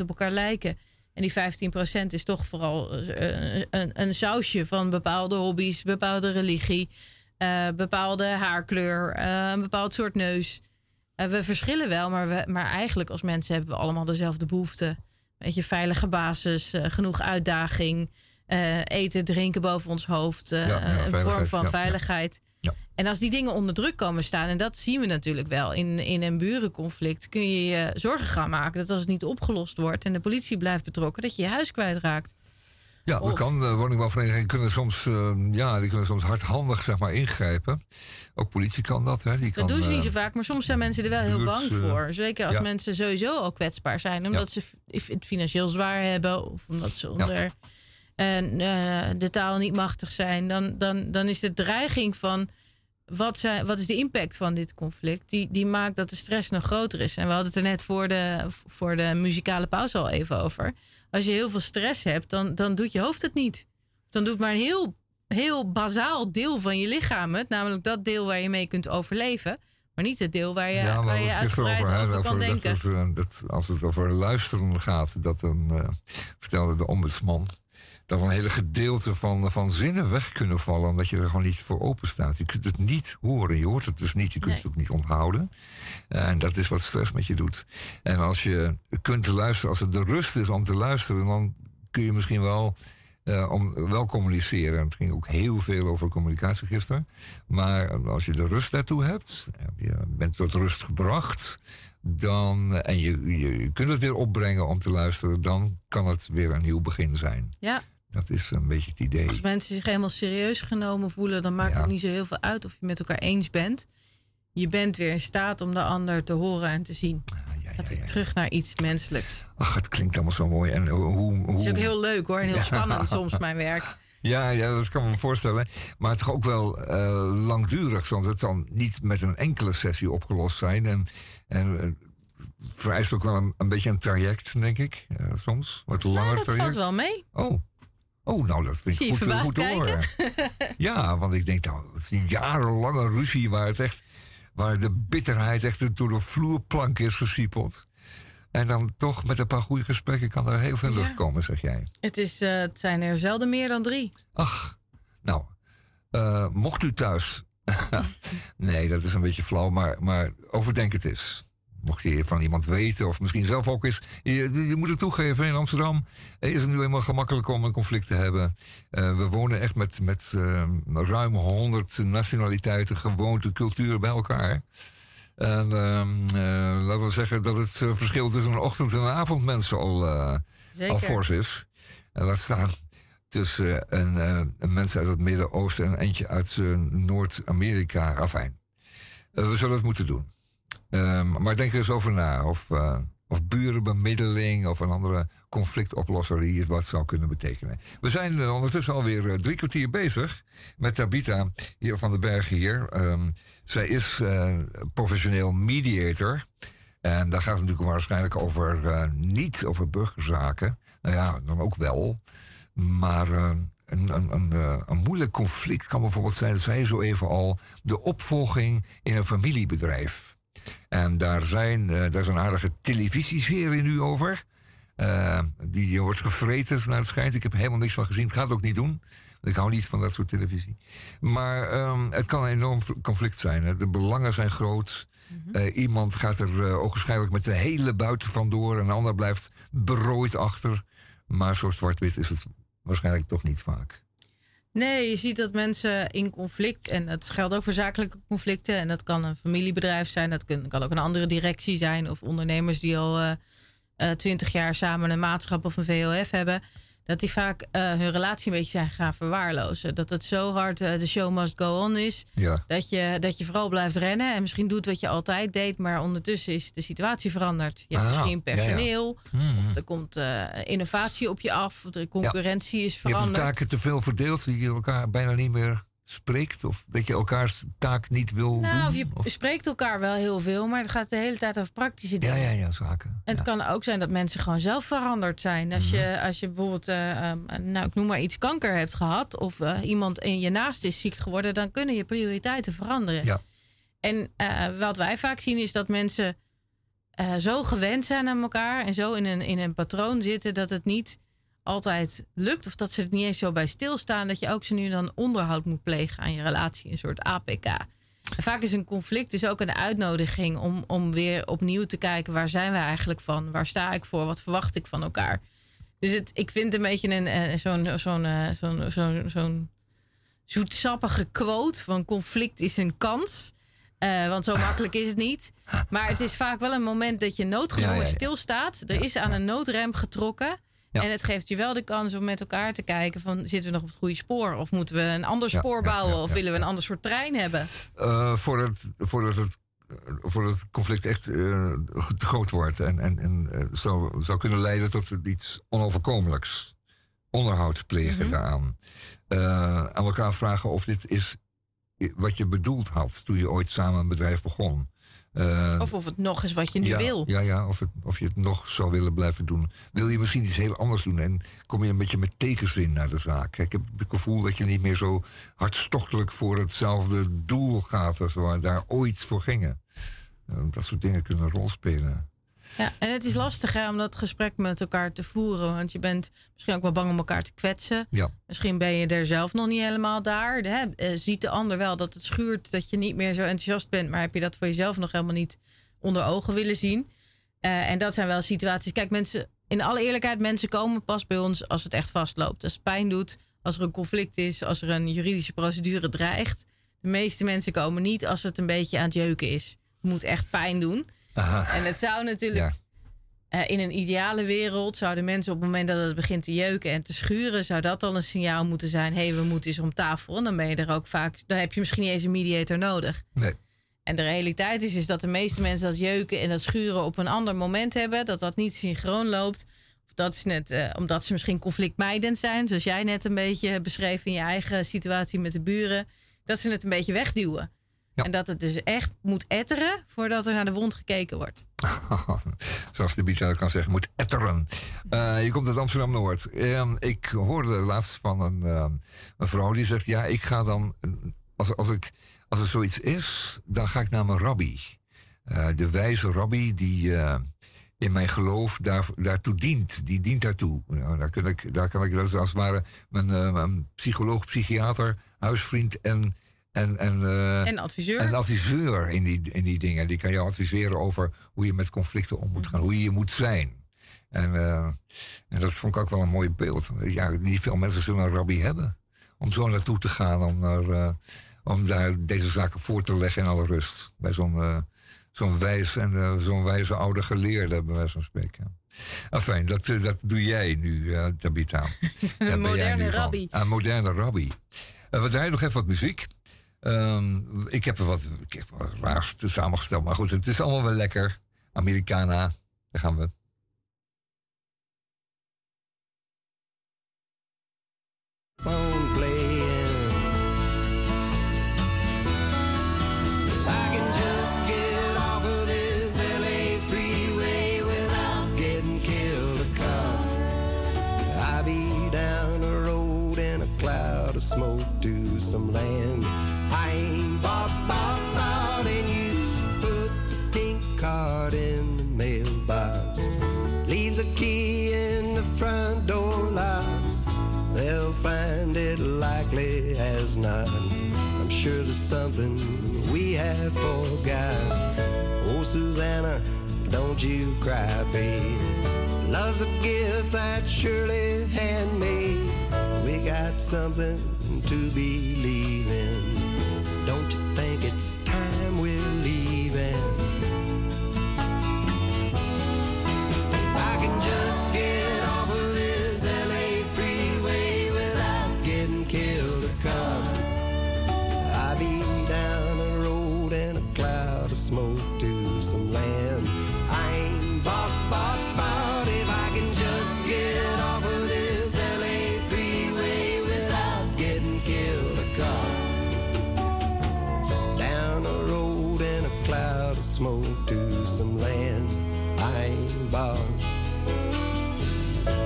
Speaker 3: op elkaar lijken. En die 15% is toch vooral eh, een, een sausje van bepaalde hobby's, bepaalde religie, eh, bepaalde haarkleur, eh, een bepaald soort neus. We verschillen wel, maar, we, maar eigenlijk als mensen hebben we allemaal dezelfde behoeften. Weet je, veilige basis, genoeg uitdaging, eten, drinken boven ons hoofd,
Speaker 1: Ja, ja,
Speaker 3: een vorm van
Speaker 1: ja.
Speaker 3: veiligheid. En als die dingen onder druk komen staan, en dat zien we natuurlijk wel in, in een burenconflict, kun je je zorgen gaan maken dat als het niet opgelost wordt en de politie blijft betrokken, dat je je huis kwijtraakt.
Speaker 1: Ja, dat
Speaker 3: Of-
Speaker 1: kan. De woningbouwverenigingen kunnen soms, eh, ja, die kunnen soms hardhandig zeg maar, ingrijpen. Ook politie kan dat. Hè. Die kan,
Speaker 3: Dat doen ze niet
Speaker 1: eh,
Speaker 3: zo vaak, maar soms zijn mensen er wel heel bang
Speaker 1: eh,
Speaker 3: voor. Zeker als
Speaker 1: ja.
Speaker 3: mensen sowieso al kwetsbaar zijn. Omdat ze het financieel zwaar hebben of omdat ze onder en, de taal niet machtig zijn. Dan, dan, dan is de dreiging van wat, zijn, wat is de impact van dit conflict? Die, die maakt dat de stress nog groter is. En we hadden het er net voor de, voor de muzikale pauze al even over. Als je heel veel stress hebt, dan, dan doet je hoofd het niet. Dan doet maar een heel, heel bazaal deel van je lichaam het. Namelijk dat deel waar je mee kunt overleven. Maar niet het deel waar je,
Speaker 1: Ja,
Speaker 3: waar je uitgebreid over,
Speaker 1: hè,
Speaker 3: kan
Speaker 1: over
Speaker 3: denken.
Speaker 1: Dat, eh, als het over luisteren gaat, dat een, eh, vertelde de ombudsman, dat een hele gedeelte van, van zinnen weg kunnen vallen, omdat je er gewoon niet voor open staat. Je kunt het niet horen, je hoort het dus niet, je kunt
Speaker 3: Nee.
Speaker 1: het ook niet onthouden. Eh, En dat is wat stress met je doet. En als je kunt luisteren, als het de rust is om te luisteren, dan kun je misschien wel, eh, om, wel communiceren. Het ging ook heel veel over communicatie gisteren. Maar als je de rust daartoe hebt, je bent tot rust gebracht, dan, en je, je, je kunt het weer opbrengen om te luisteren, dan kan het weer een nieuw begin zijn.
Speaker 3: Ja,
Speaker 1: Dat is een beetje het idee.
Speaker 3: als mensen zich helemaal serieus genomen voelen, dan maakt
Speaker 1: Ja.
Speaker 3: het niet zo heel veel uit of je met elkaar eens bent. Je bent weer in staat om de ander te horen en te zien.
Speaker 1: Ah, ja,
Speaker 3: Gaat
Speaker 1: ja,
Speaker 3: weer
Speaker 1: ja.
Speaker 3: terug naar iets menselijks.
Speaker 1: Ach, het klinkt allemaal zo mooi. En hoe, hoe,
Speaker 3: Het is ook heel leuk hoor en heel [LAUGHS] spannend soms mijn werk.
Speaker 1: Ja, ja, dat kan me voorstellen. Maar toch ook wel eh, langdurig soms. Het zal niet met een enkele sessie opgelost zijn. En, en eh, het vereist ook wel een, een beetje een traject, denk ik. eh, soms. Wat
Speaker 3: Ja,
Speaker 1: langer
Speaker 3: dat
Speaker 1: traject.
Speaker 3: valt wel mee.
Speaker 1: Oh. Oh, nou, dat vind ik goed,
Speaker 3: verbaasd
Speaker 1: goed horen. ja, [LAUGHS] want ik denk, nou, het is een jarenlange ruzie waar het echt, waar de bitterheid echt door de vloerplank is gesiepeld. En dan toch met een paar goede gesprekken kan er heel veel
Speaker 3: Ja.
Speaker 1: lucht komen, zeg jij.
Speaker 3: Het, is, eh, het zijn er zelden meer dan drie.
Speaker 1: Ach, nou, eh, mocht u thuis. [LAUGHS] nee, dat is een beetje flauw, maar, maar overdenk het eens. Mocht je van iemand weten, of misschien zelf ook eens. Je, je moet het toegeven, in Amsterdam is het nu eenmaal gemakkelijk om een conflict te hebben. Eh, we wonen echt met, met eh, ruim 100 nationaliteiten, gewoonten, culturen bij elkaar. En eh, laten we zeggen dat het verschil tussen een ochtend- en een avondmens al, al fors is. En laat staan tussen een, een mens uit het Midden-Oosten en een eentje uit Noord-Amerika. Afijn. We zullen het moeten doen. Ehm, maar denk er eens over na. Of, eh, of burenbemiddeling of een andere conflictoplosser hier wat zou kunnen betekenen. We zijn eh, ondertussen alweer eh, drie kwartier bezig met Tabita hier van den Berg hier. Ehm, zij is professioneel mediator. En daar gaat het natuurlijk waarschijnlijk over niet over burgerzaken. Nou ja, dan ook wel. Maar een, een, een, moeilijk conflict kan bijvoorbeeld zijn, dat zei je zo even al, de opvolging in een familiebedrijf. En daar, zijn, eh, daar is een aardige televisieserie nu over. Eh, die wordt gevreten naar het schijnt. Ik heb helemaal niks van gezien. Ik ga het ook niet doen. Ik hou niet van dat soort televisie. Maar ehm, het kan een enorm conflict zijn. Hè. De belangen zijn groot. Eh, iemand gaat er uh, ogenschijnlijk met de hele buiten vandoor. En een ander blijft berooid achter. Maar zo zwart-wit is het waarschijnlijk toch niet vaak.
Speaker 3: Nee, je ziet dat mensen in conflict, en dat geldt ook voor zakelijke conflicten, en dat kan een familiebedrijf zijn, dat kan, ook een andere directie zijn, of ondernemers die al twintig jaar samen een maatschap of een VOF hebben, dat die vaak uh, hun relatie een beetje zijn gaan verwaarlozen. Dat het zo hard uh, de show must go on is,
Speaker 1: ja.
Speaker 3: dat, je, dat je vooral blijft rennen en misschien doet wat je altijd deed, maar ondertussen is de situatie veranderd. Je hebt
Speaker 1: Ah,
Speaker 3: misschien personeel,
Speaker 1: ja, ja.
Speaker 3: of er komt uh, innovatie op je af, of de concurrentie is
Speaker 1: Je
Speaker 3: veranderd.
Speaker 1: hebt de taken te veel verdeeld, die je elkaar bijna niet meer spreekt? Of dat je elkaars taak niet wil
Speaker 3: nou,
Speaker 1: doen?
Speaker 3: Of je
Speaker 1: of...
Speaker 3: spreekt elkaar wel heel veel, maar het gaat de hele tijd over praktische dingen.
Speaker 1: Ja, ja, ja, zaken.
Speaker 3: En
Speaker 1: ja.
Speaker 3: het kan ook zijn dat mensen gewoon zelf veranderd zijn. Als,
Speaker 1: Mhm.
Speaker 3: je, als je bijvoorbeeld, uh, um, nou, ik noem maar iets, kanker hebt gehad... of uh, iemand in je naast is ziek geworden... dan kunnen je prioriteiten veranderen.
Speaker 1: Ja.
Speaker 3: En uh, wat wij vaak zien is dat mensen zo gewend zijn aan elkaar... en zo in een, in een patroon zitten dat het niet altijd lukt... of dat ze er niet eens zo bij stilstaan... dat je ook zo nu dan onderhoud moet plegen aan je relatie. Een soort APK. En vaak is een conflict dus ook een uitnodiging om, om weer opnieuw te kijken waar zijn we eigenlijk van? Waar sta ik voor? Wat verwacht ik van elkaar? Dus het, ik vind het een beetje een, een, zo'n zo'n zo'n zo'n zo'n zoetsappige quote van conflict is een kans. Uh, want zo [LAUGHS] makkelijk is het niet. Maar het is vaak wel een moment dat je noodgedwongen
Speaker 1: Ja, ja, ja.
Speaker 3: stilstaat. Er is aan een noodrem getrokken.
Speaker 1: Ja.
Speaker 3: En het geeft je wel de kans om met elkaar te kijken van zitten we nog op het goede spoor? Of moeten we een ander
Speaker 1: Ja,
Speaker 3: spoor bouwen? of willen we een ander soort trein hebben?
Speaker 1: Eh, voordat, voordat, het, voordat het conflict echt te groot wordt en, en, en eh, zou, zou kunnen leiden tot iets onoverkomelijks. Onderhoud plegen
Speaker 3: Mhm.
Speaker 1: daaraan. Eh, aan elkaar vragen of dit is wat je bedoeld had toen je ooit samen een bedrijf begon. Eh,
Speaker 3: Of of het nog is wat je nu
Speaker 1: ja,
Speaker 3: wil.
Speaker 1: Ja, ja of, het, of je het nog zou willen blijven doen. Wil je misschien iets heel anders doen en kom je een beetje met tegenzin naar de zaak? Ik heb het gevoel dat je niet meer zo hartstochtelijk voor hetzelfde doel gaat als we daar ooit voor gingen. Eh, dat soort dingen kunnen een rol spelen.
Speaker 3: Ja, en het is lastig hè, om dat gesprek met elkaar te voeren. Want je bent misschien ook wel bang om elkaar te kwetsen.
Speaker 1: Ja,
Speaker 3: Misschien ben je er zelf nog niet helemaal daar. Hè? Eh, ziet de ander wel dat het schuurt, dat je niet meer zo enthousiast bent. Maar heb je dat voor jezelf nog helemaal niet onder ogen willen zien? Eh, en dat zijn wel situaties. Kijk, mensen, in alle eerlijkheid, mensen komen pas bij ons als het echt vastloopt. Als het pijn doet, als er een conflict is, als er een juridische procedure dreigt. De meeste mensen komen niet als het een beetje aan het jeuken is. Het moet echt pijn doen.
Speaker 1: Aha.
Speaker 3: En het zou natuurlijk
Speaker 1: ja.
Speaker 3: eh, in een ideale wereld zouden mensen op het moment dat het begint te jeuken en te schuren, zou dat al een signaal moeten zijn: hé, hey, we moeten eens om tafel. En dan ben je er ook vaak, dan heb je misschien niet eens een mediator nodig.
Speaker 1: Nee.
Speaker 3: En de realiteit is, is dat de meeste mensen dat jeuken en dat schuren op een ander moment hebben, dat dat niet synchroon loopt. Of dat is net eh, omdat ze misschien conflictmijdend zijn, zoals jij net een beetje beschreef in je eigen situatie met de buren, dat ze het een beetje wegduwen.
Speaker 1: Ja.
Speaker 3: En dat het dus echt moet etteren voordat er naar de wond gekeken wordt. [LAUGHS]
Speaker 1: Zoals de Beach kan zeggen, moet etteren. Eh, je komt uit Amsterdam-Noord. Ehm, ik hoorde laatst van een, ehm, een vrouw die zegt... ja, ik ga dan... Als, als, ik, als er zoiets is, dan ga ik naar mijn rabbi. Eh, de wijze rabbi die eh, in mijn geloof daar, daartoe dient. Die dient daartoe. Nou, daar, kan ik, daar kan ik als het ware mijn, mijn psycholoog, psychiater, huisvriend en... En, en, eh,
Speaker 3: En adviseur.
Speaker 1: een adviseur in die, in die dingen. Die kan jou adviseren over hoe je met conflicten om moet gaan. Hoe je je moet zijn. En, eh, en dat vond ik ook wel een mooi beeld. Ja, niet veel mensen zullen een rabbi hebben. Om zo naartoe te gaan. Om, naar, eh, om daar deze zaken voor te leggen in alle rust. Bij zo'n zo'n wijs en zo'n wijze oude geleerde, bij wijze van spreken. Enfin, dat, dat doe jij nu, Tabitha. [LAUGHS] Jij
Speaker 3: moderne rabbi.
Speaker 1: Een moderne rabbi. We draaien nog even wat muziek. Ehm, ik heb er wat, ik heb wat raars samengesteld. Maar goed, het is allemaal wel lekker. Americana, daar gaan we.
Speaker 5: phone playing. I'm sure there's something we have forgot. Oh, Susanna, don't you cry, babe. Love's a gift that's surely handmade. We got something to believe in. Don't you think it's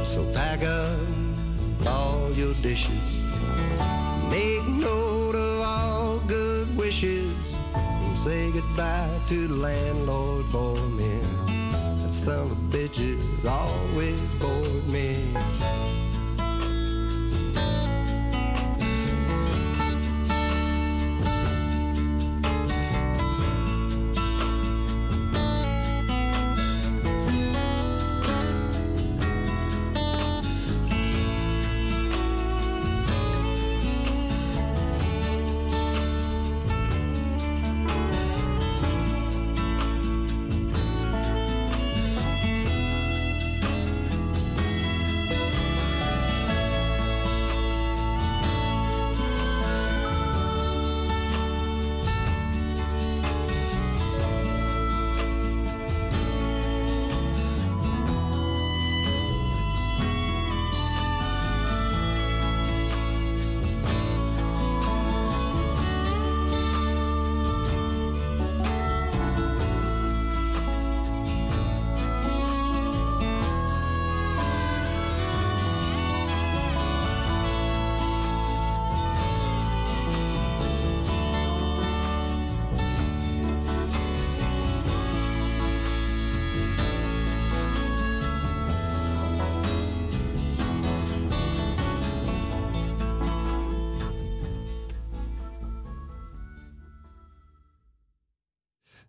Speaker 5: So pack up all your dishes. Make note of all good wishes. And say goodbye to the landlord for me. That son of a bitch always bored me.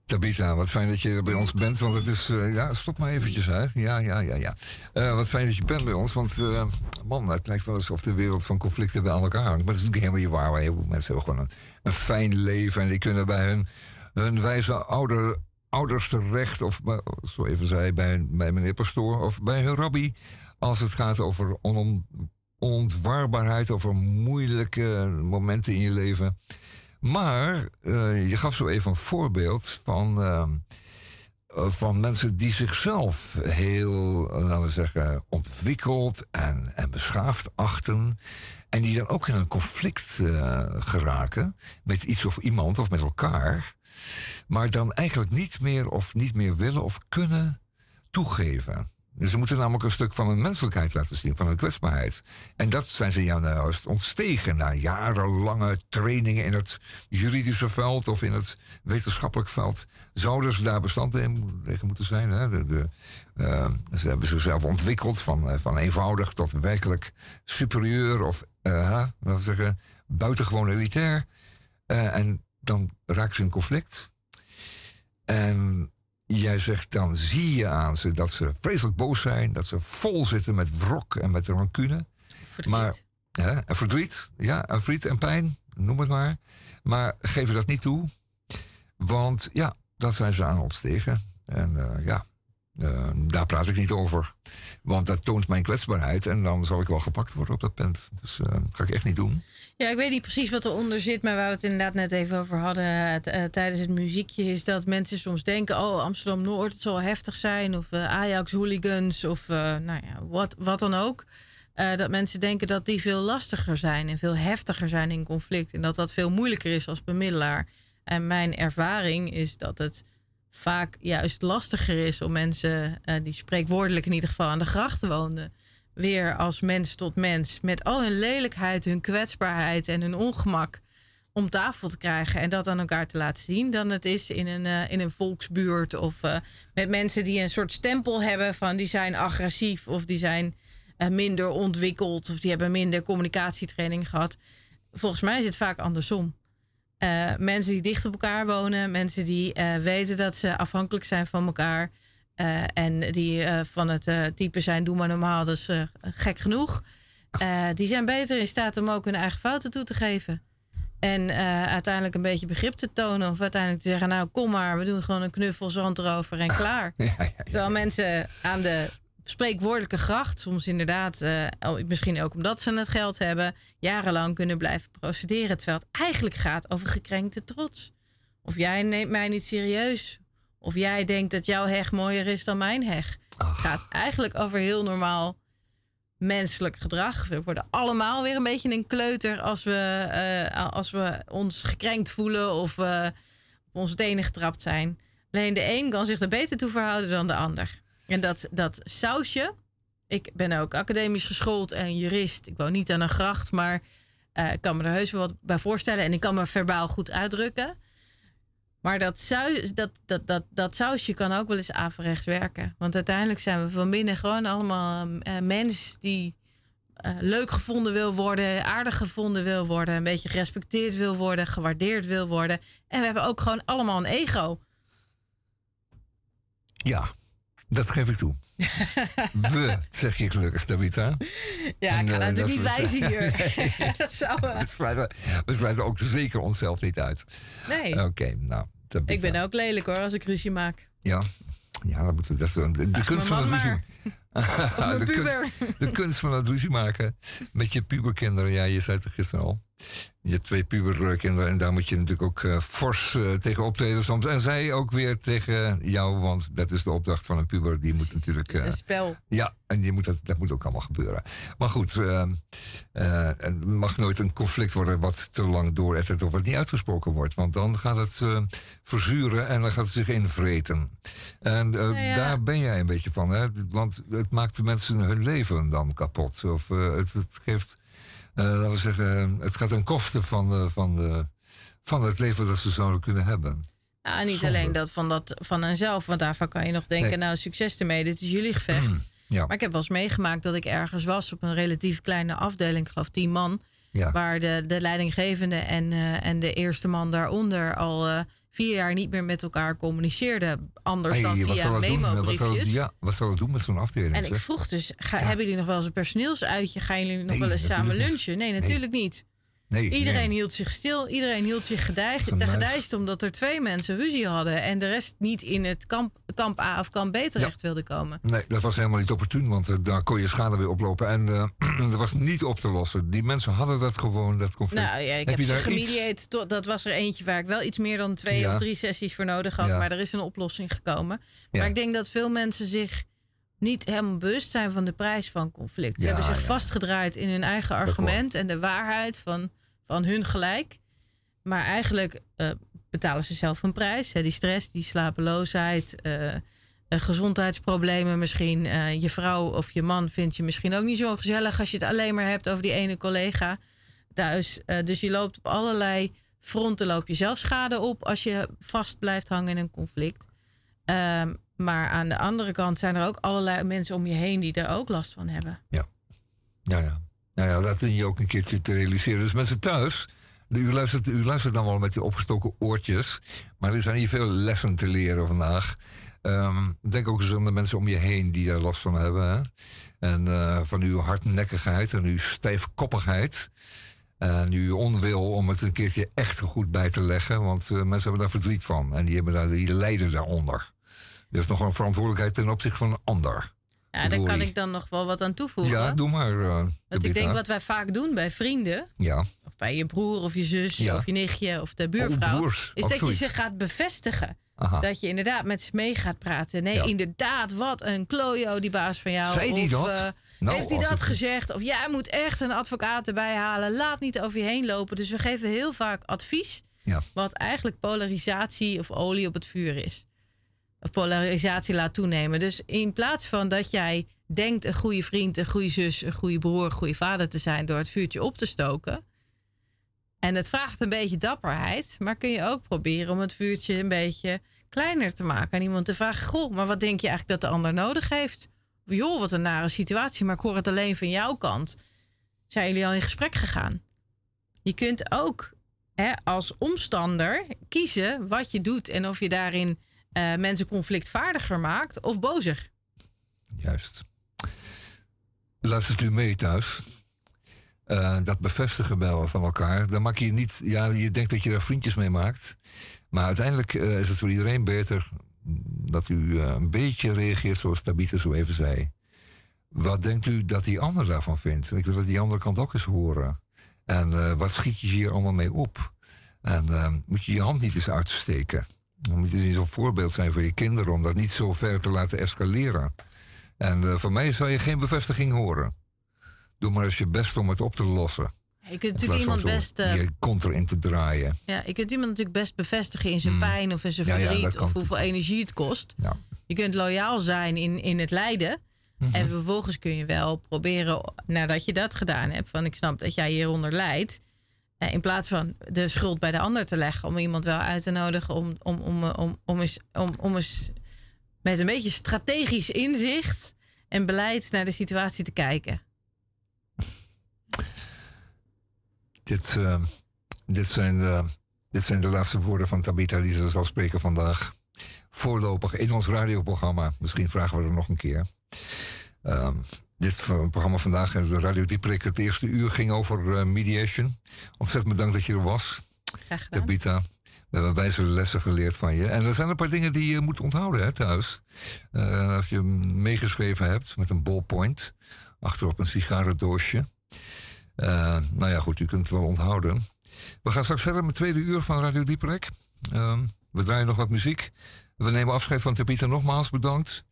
Speaker 1: Tabitha, wat fijn dat je bij ons bent, want het is... eh, ja, stop maar eventjes, hè. Ja, ja, ja, ja. Eh, wat fijn dat je bent bij ons, want... eh, man, het lijkt wel alsof de wereld van conflicten bij elkaar hangt. Maar dat is natuurlijk helemaal niet waar. mensen hebben gewoon een, fijn leven... en die kunnen bij hun, hun wijze ouder, ouders terecht... of zo even zei, bij, bij meneer pastoor of bij hun rabbi... als het gaat over onon, onontwaarbaarheid... over moeilijke momenten in je leven... Maar eh, je gaf zo even een voorbeeld van, ehm, eh, van mensen die zichzelf heel, eh, laten we zeggen, ontwikkeld en, en beschaafd achten. En die dan ook in een conflict geraken met iets of iemand of met elkaar. Maar dan eigenlijk niet meer of niet meer willen of kunnen toegeven. Dus ze moeten namelijk een stuk van hun menselijkheid laten zien, van hun kwetsbaarheid. En dat zijn ze juist ontstegen na jarenlange trainingen in het juridische veld of in het wetenschappelijk veld. Zouden ze daar bestand tegen moeten zijn? Hè? De, eh, ze hebben zichzelf ontwikkeld van, eh, van eenvoudig tot werkelijk superieur of we zeggen, buitengewoon elitair. En dan raken ze in conflict. En jij zegt dan zie je aan ze dat ze vreselijk boos zijn, dat ze vol zitten met wrok en met rancune.
Speaker 3: Verdriet.
Speaker 1: Maar, hè, en verdriet, ja, en verdriet en pijn, noem het maar. Maar geven dat niet toe, want ja, dat zijn ze aan ons tegen. En eh, ja, eh, daar praat ik niet over. Want dat toont mijn kwetsbaarheid en dan zal ik wel gepakt worden op dat punt. Dus eh, dat ga ik echt niet doen.
Speaker 3: Ja, ik weet niet precies wat eronder zit, maar waar we het inderdaad net even over hadden eh, tijdens het muziekje, is dat mensen soms denken: oh, Amsterdam Noord, zal heftig zijn, of eh, Ajax hooligans, of eh, nou ja, wat, wat dan ook. Dat mensen denken dat die veel lastiger zijn en veel heftiger zijn in conflict. En dat dat veel moeilijker is als bemiddelaar. En mijn ervaring is dat het vaak juist lastiger is om mensen, die spreekwoordelijk in ieder geval aan de grachten woonden, weer als mens tot mens, met al hun lelijkheid, hun kwetsbaarheid en hun ongemak om tafel te krijgen en dat aan elkaar te laten zien, dan het is in een, eh, in een volksbuurt of eh, met mensen die een soort stempel hebben van die zijn agressief of die zijn eh, minder ontwikkeld of die hebben minder communicatietraining gehad. Volgens mij is het vaak andersom. Mensen die dicht op elkaar wonen, mensen die weten dat ze afhankelijk zijn van elkaar. Eh, en die eh, van het eh, type zijn, doe maar normaal, dat is gek genoeg. Die zijn beter in staat om ook hun eigen fouten toe te geven. En uiteindelijk een beetje begrip te tonen. Of uiteindelijk te zeggen, nou kom maar, we doen gewoon een knuffel zand erover en klaar. [LAUGHS]
Speaker 1: Ja, ja, ja.
Speaker 3: Terwijl mensen aan de spreekwoordelijke gracht, soms inderdaad, misschien ook omdat ze het geld hebben, jarenlang kunnen blijven procederen. Terwijl het eigenlijk gaat over gekrenkte trots. Of jij neemt mij niet serieus. Of jij denkt dat jouw heg mooier is dan mijn heg. Het gaat eigenlijk over heel normaal menselijk gedrag. We worden allemaal weer een beetje een kleuter als we, eh, als we ons gekrenkt voelen of eh, op onze tenen getrapt zijn. Alleen de een kan zich er beter toe verhouden dan de ander. En dat, dat sausje. Ik ben ook academisch geschoold en jurist. Ik woon niet aan een gracht, maar eh, ik kan me er heus wel wat bij voorstellen. En ik kan me verbaal goed uitdrukken. Maar dat, saus, dat, dat, dat, dat sausje kan ook wel eens averechts werken. Want uiteindelijk zijn we van binnen gewoon allemaal eh mens die eh, leuk gevonden wil worden, aardig gevonden wil worden, een beetje gerespecteerd wil worden, gewaardeerd wil worden. En we hebben ook gewoon allemaal een ego.
Speaker 1: Ja, dat geef ik toe. [LAUGHS] We, zeg je gelukkig, Tabitha.
Speaker 3: Ja,
Speaker 1: En,
Speaker 3: ik ga
Speaker 1: eh,
Speaker 3: natuurlijk niet wijzen hier. [LAUGHS] [LAUGHS] dat zou.
Speaker 1: We sluiten, we sluiten ook zeker onszelf niet uit.
Speaker 3: nee,
Speaker 1: Oké, nou, Tabitha.
Speaker 3: ik ben ook lelijk hoor als ik ruzie maak.
Speaker 1: Ja, ja dat moet, dat, de, kunst van het ruzie... De, kunst, de kunst van het ruzie maken met je puberkinderen. Ja, je zei het gisteren al. Je hebt twee puberkinderen en daar moet je natuurlijk ook eh, fors eh, tegen optreden soms. En zij ook weer tegen jou, want dat is de opdracht van een puber. Die moet natuurlijk...
Speaker 3: Het is
Speaker 1: eh,
Speaker 3: een spel.
Speaker 1: ja, en die moet dat, dat moet ook allemaal gebeuren. Maar goed, eh, eh, er mag nooit een conflict worden wat te lang doorettert of wat niet uitgesproken wordt. Want dan gaat het verzuren en dan gaat het zich invreten. En
Speaker 3: ja.
Speaker 1: daar ben jij een beetje van, hè? Want het maakt de mensen hun leven dan kapot. Of het, het geeft, laten we zeggen, het gaat ten koste van, de, van, de, van het leven dat ze zouden kunnen hebben.
Speaker 3: Ja, niet alleen dat van, dat van henzelf, want daarvan kan je nog denken,
Speaker 1: Nee.
Speaker 3: nou succes ermee, dit is jullie gevecht.
Speaker 1: Ja,
Speaker 3: Maar ik heb wel eens meegemaakt dat ik ergens was op een relatief kleine afdeling, ik geloof tien man,
Speaker 1: ja.
Speaker 3: waar de, de leidinggevende en, eh, en de eerste man daaronder al eh, vier jaar niet meer met elkaar communiceerden. Anders
Speaker 1: Hey,
Speaker 3: dan via memo-briefjes.
Speaker 1: ja, wat zal het doen met zo'n afdeling?
Speaker 3: En ik vroeg dus, ga, hebben jullie nog wel eens een personeelsuitje? Gaan jullie nog
Speaker 1: Nee,
Speaker 3: wel eens samen lunchen? Nee, natuurlijk niet.
Speaker 1: Nee,
Speaker 3: Iedereen
Speaker 1: nee.
Speaker 3: hield zich stil. Iedereen hield zich gedijst, omdat er twee mensen ruzie hadden. En de rest niet in het kamp, kamp A of kamp B terecht wilde komen.
Speaker 1: Nee, dat was helemaal niet opportun, want eh, daar kon je schade weer oplopen. En eh, dat [CLEARS THROAT] was niet op te lossen. Die mensen hadden dat gewoon, dat conflict.
Speaker 3: Nou ja, ik
Speaker 1: Heb
Speaker 3: heb,
Speaker 1: je iets-
Speaker 3: gemediate. tot- Dat was er eentje waar ik wel iets meer dan twee
Speaker 1: Ja.
Speaker 3: of drie sessies voor nodig had.
Speaker 1: Ja.
Speaker 3: Maar er is een oplossing gekomen. Maar ik denk dat veel mensen zich niet helemaal bewust zijn van de prijs van conflict. Ze hebben zich vastgedraaid in hun eigen argument en de waarheid van, van hun gelijk. Maar eigenlijk eh, betalen ze zelf een prijs. Hè. Die stress, die slapeloosheid, eh, eh, gezondheidsproblemen misschien. Je vrouw of je man vindt je misschien ook niet zo gezellig als je het alleen maar hebt over die ene collega thuis. Dus je loopt op allerlei fronten, loop je zelf schade op als je vast blijft hangen in een conflict. Ehm, maar aan de andere kant zijn er ook allerlei mensen om je heen die er ook last van hebben.
Speaker 1: Ja, ja. Nou ja, dat dien je ook een keertje te realiseren. Dus mensen thuis, u luistert, u luistert dan wel met die opgestoken oortjes. Maar er zijn hier veel lessen te leren vandaag. Ehm, denk ook eens aan de mensen om je heen die daar last van hebben. Hè? En eh, van uw hardnekkigheid en uw stijfkoppigheid. En uw onwil om het een keertje echt goed bij te leggen. Want eh, mensen hebben daar verdriet van. En die, hebben daar, die lijden daaronder. Er is nog een verantwoordelijkheid ten opzichte van een ander.
Speaker 3: Ja, daar kan ik dan nog wel wat aan toevoegen.
Speaker 1: Ja, doe maar. eh,
Speaker 3: Want ik denk wat wij vaak doen bij vrienden,
Speaker 1: Ja.
Speaker 3: of bij je broer of je zus
Speaker 1: Ja.
Speaker 3: of je nichtje of de buurvrouw,
Speaker 1: Oh, broers,
Speaker 3: is
Speaker 1: ook
Speaker 3: dat je ze gaat bevestigen.
Speaker 1: Aha.
Speaker 3: Dat je inderdaad met ze mee gaat praten. Nee,
Speaker 1: Ja.
Speaker 3: inderdaad, wat een klojo die baas van jou.
Speaker 1: Zei die
Speaker 3: of,
Speaker 1: dat?
Speaker 3: eh,
Speaker 1: Nou,
Speaker 3: heeft hij dat
Speaker 1: het-
Speaker 3: gezegd? Of jij moet echt een advocaat erbij halen. Laat niet over je heen lopen. Dus we geven heel vaak advies.
Speaker 1: Ja.
Speaker 3: Wat eigenlijk polarisatie of olie op het vuur is. Polarisatie laat toenemen. Dus in plaats van dat jij denkt een goede vriend, een goede zus, een goede broer, een goede vader te zijn door het vuurtje op te stoken. En het vraagt een beetje dapperheid, maar kun je ook proberen om het vuurtje een beetje kleiner te maken. En iemand te vragen: Goh, maar wat denk je eigenlijk dat de ander nodig heeft? Joh, wat een nare situatie, maar ik hoor het alleen van jouw kant. Zijn jullie al in gesprek gegaan? Je kunt ook hè, als omstander kiezen wat je doet en of je daarin eh, mensen conflictvaardiger maakt of bozer.
Speaker 1: Juist. Luistert u mee thuis? Eh, dat bevestigen bellen van elkaar. Dan maak je niet. Ja, je denkt dat je daar vriendjes mee maakt. Maar uiteindelijk eh, is het voor iedereen beter dat u een beetje reageert zoals Tabitha zo even zei. Wat denkt u dat die ander daarvan vindt? Ik wil dat die andere kant ook eens horen. En wat schiet je hier allemaal mee op? En moet je je hand niet eens uitsteken? Dan moet je niet zo'n voorbeeld zijn voor je kinderen om dat niet zo ver te laten escaleren. En eh, van mij zal je geen bevestiging horen. Doe maar eens je best om het op te lossen.
Speaker 3: Je kunt
Speaker 1: In
Speaker 3: natuurlijk iemand best. eh,
Speaker 1: je kont erin te draaien.
Speaker 3: Ja, je kunt iemand natuurlijk best bevestigen in zijn pijn of in zijn
Speaker 1: Hmm. Ja, ja,
Speaker 3: verdriet of hoeveel energie het kost.
Speaker 1: Ja.
Speaker 3: Je kunt loyaal zijn in, in het lijden.
Speaker 1: Mhm.
Speaker 3: En vervolgens kun je wel proberen, nadat je dat gedaan hebt, van ik snap dat jij hieronder lijdt. Eh, In plaats van de schuld bij de ander te leggen, om iemand wel uit te nodigen om, om, om, eh, om, om, eens, om, om eens met een beetje strategisch inzicht en beleid naar de situatie te kijken.
Speaker 1: Dit, eh, dit, zijn de, dit zijn de laatste woorden van Tabitha die ze zal spreken vandaag. Voorlopig in ons radioprogramma. Misschien vragen we er nog een keer. Ehm, dit v- programma vandaag, eh, de Radio Dieprik, het eerste uur ging over eh, mediation. Ontzettend bedankt dat je er was,
Speaker 3: Graag gedaan.
Speaker 1: Tabitha. We hebben wijze lessen geleerd van je. En er zijn een paar dingen die je moet onthouden hè, thuis. Eh, als je meegeschreven hebt met een ballpoint. Achterop een sigarendoosje. Eh, nou ja, goed, u kunt het wel onthouden. We gaan straks verder met het tweede uur van Radio Dieperek. Ehm, we draaien nog wat muziek. We nemen afscheid van Tabitha nogmaals, bedankt.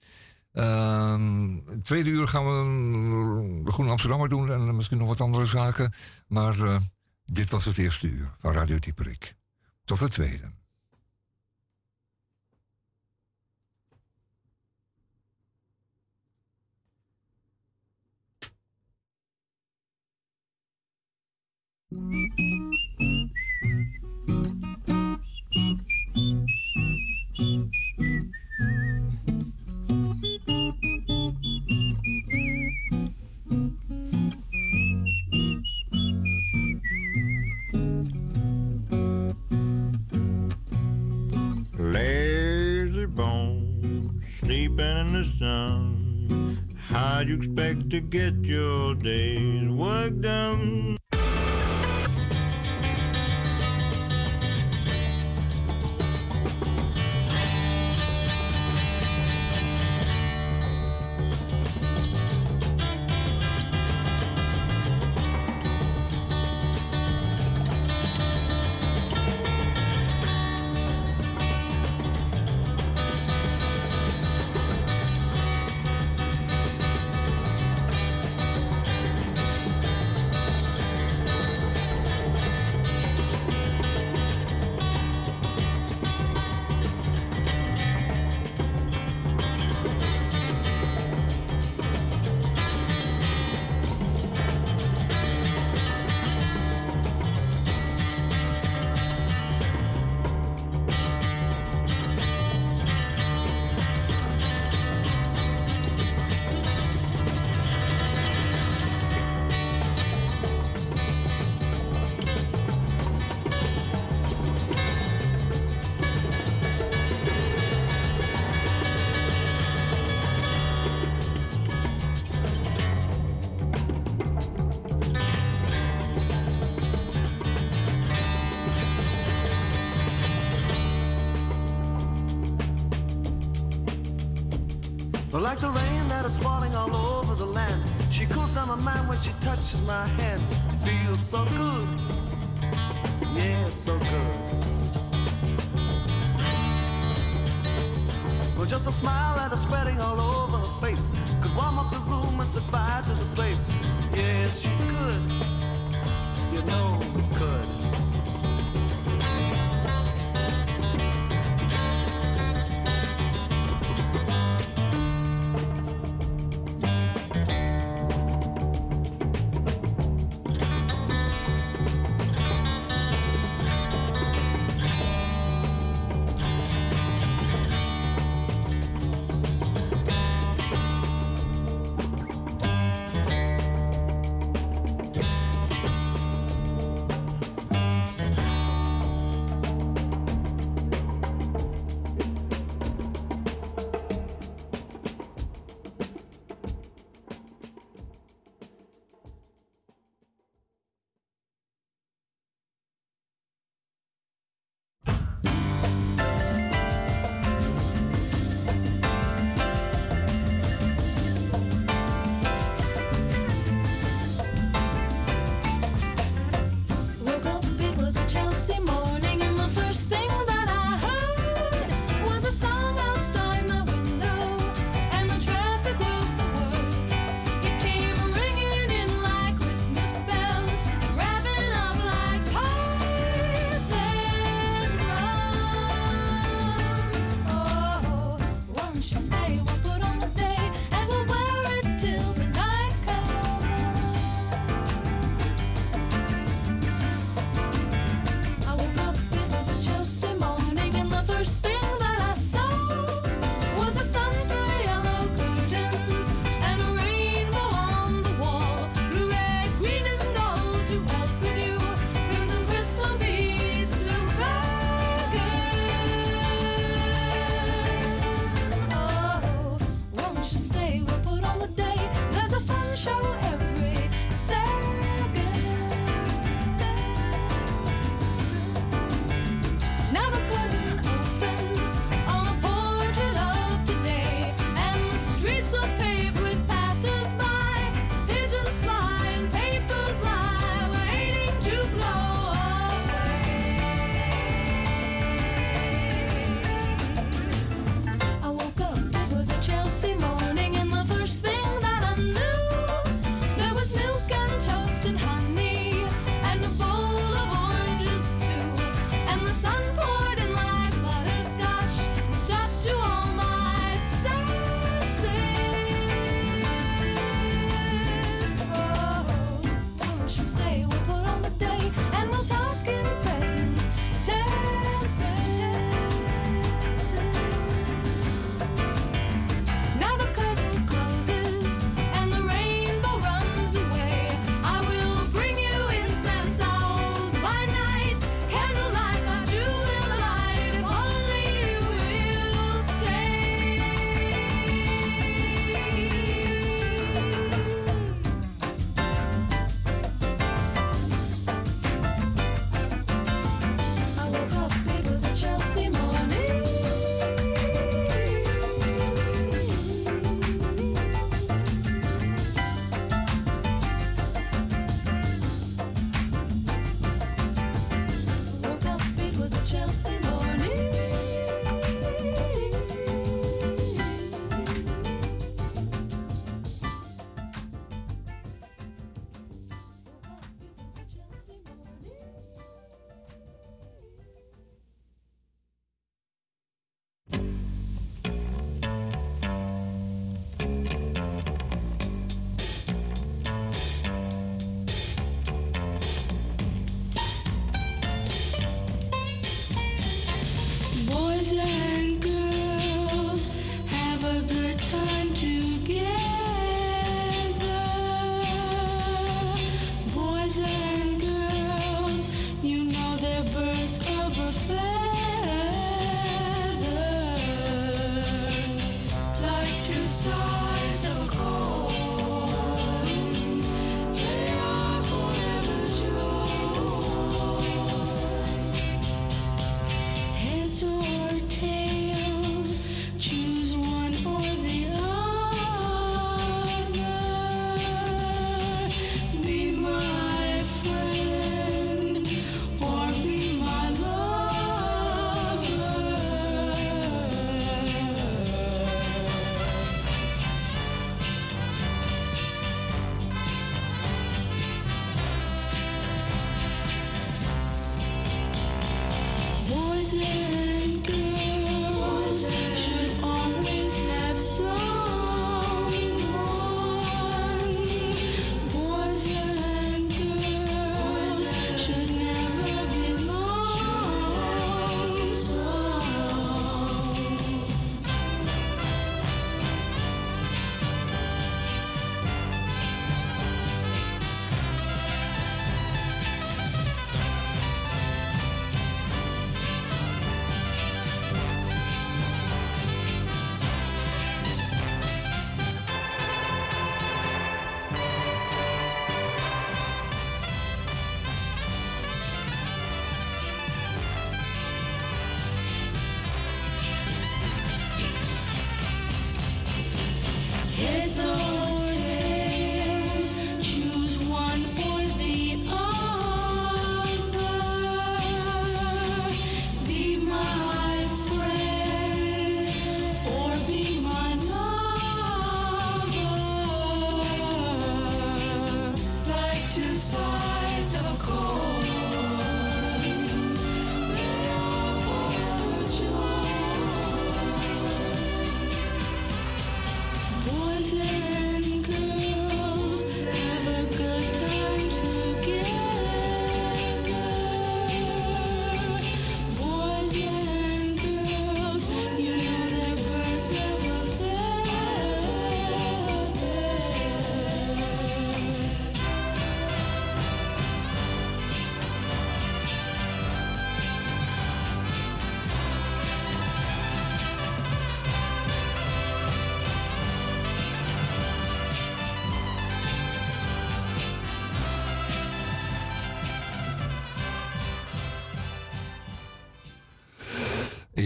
Speaker 1: Um, tweede uur gaan we mm, de Groene Amsterdammer doen en misschien nog wat andere zaken. Maar eh, dit was het eerste uur van Radio Dieperik. Tot het tweede.
Speaker 6: Mm-hmm. sleeping in the sun. How'd you expect to get your day's work done?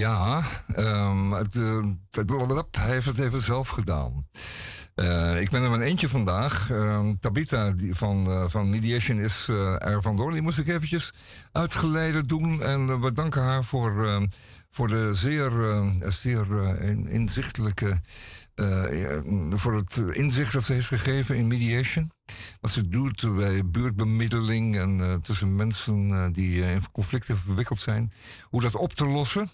Speaker 1: Ja, ehm, het, eh, hij heeft het even zelf gedaan. Eh, ik ben er maar eentje vandaag. Ehm, Tabita van, eh, van Mediation is er vandoor. Die moest ik eventjes uitgeleide doen. En we bedanken haar voor, ehm, voor de zeer, zeer in- inzichtelijke... voor het inzicht dat ze heeft gegeven in mediation. Wat ze doet bij buurtbemiddeling en eh, tussen mensen eh, die eh, in conflicten verwikkeld zijn. Hoe dat op te lossen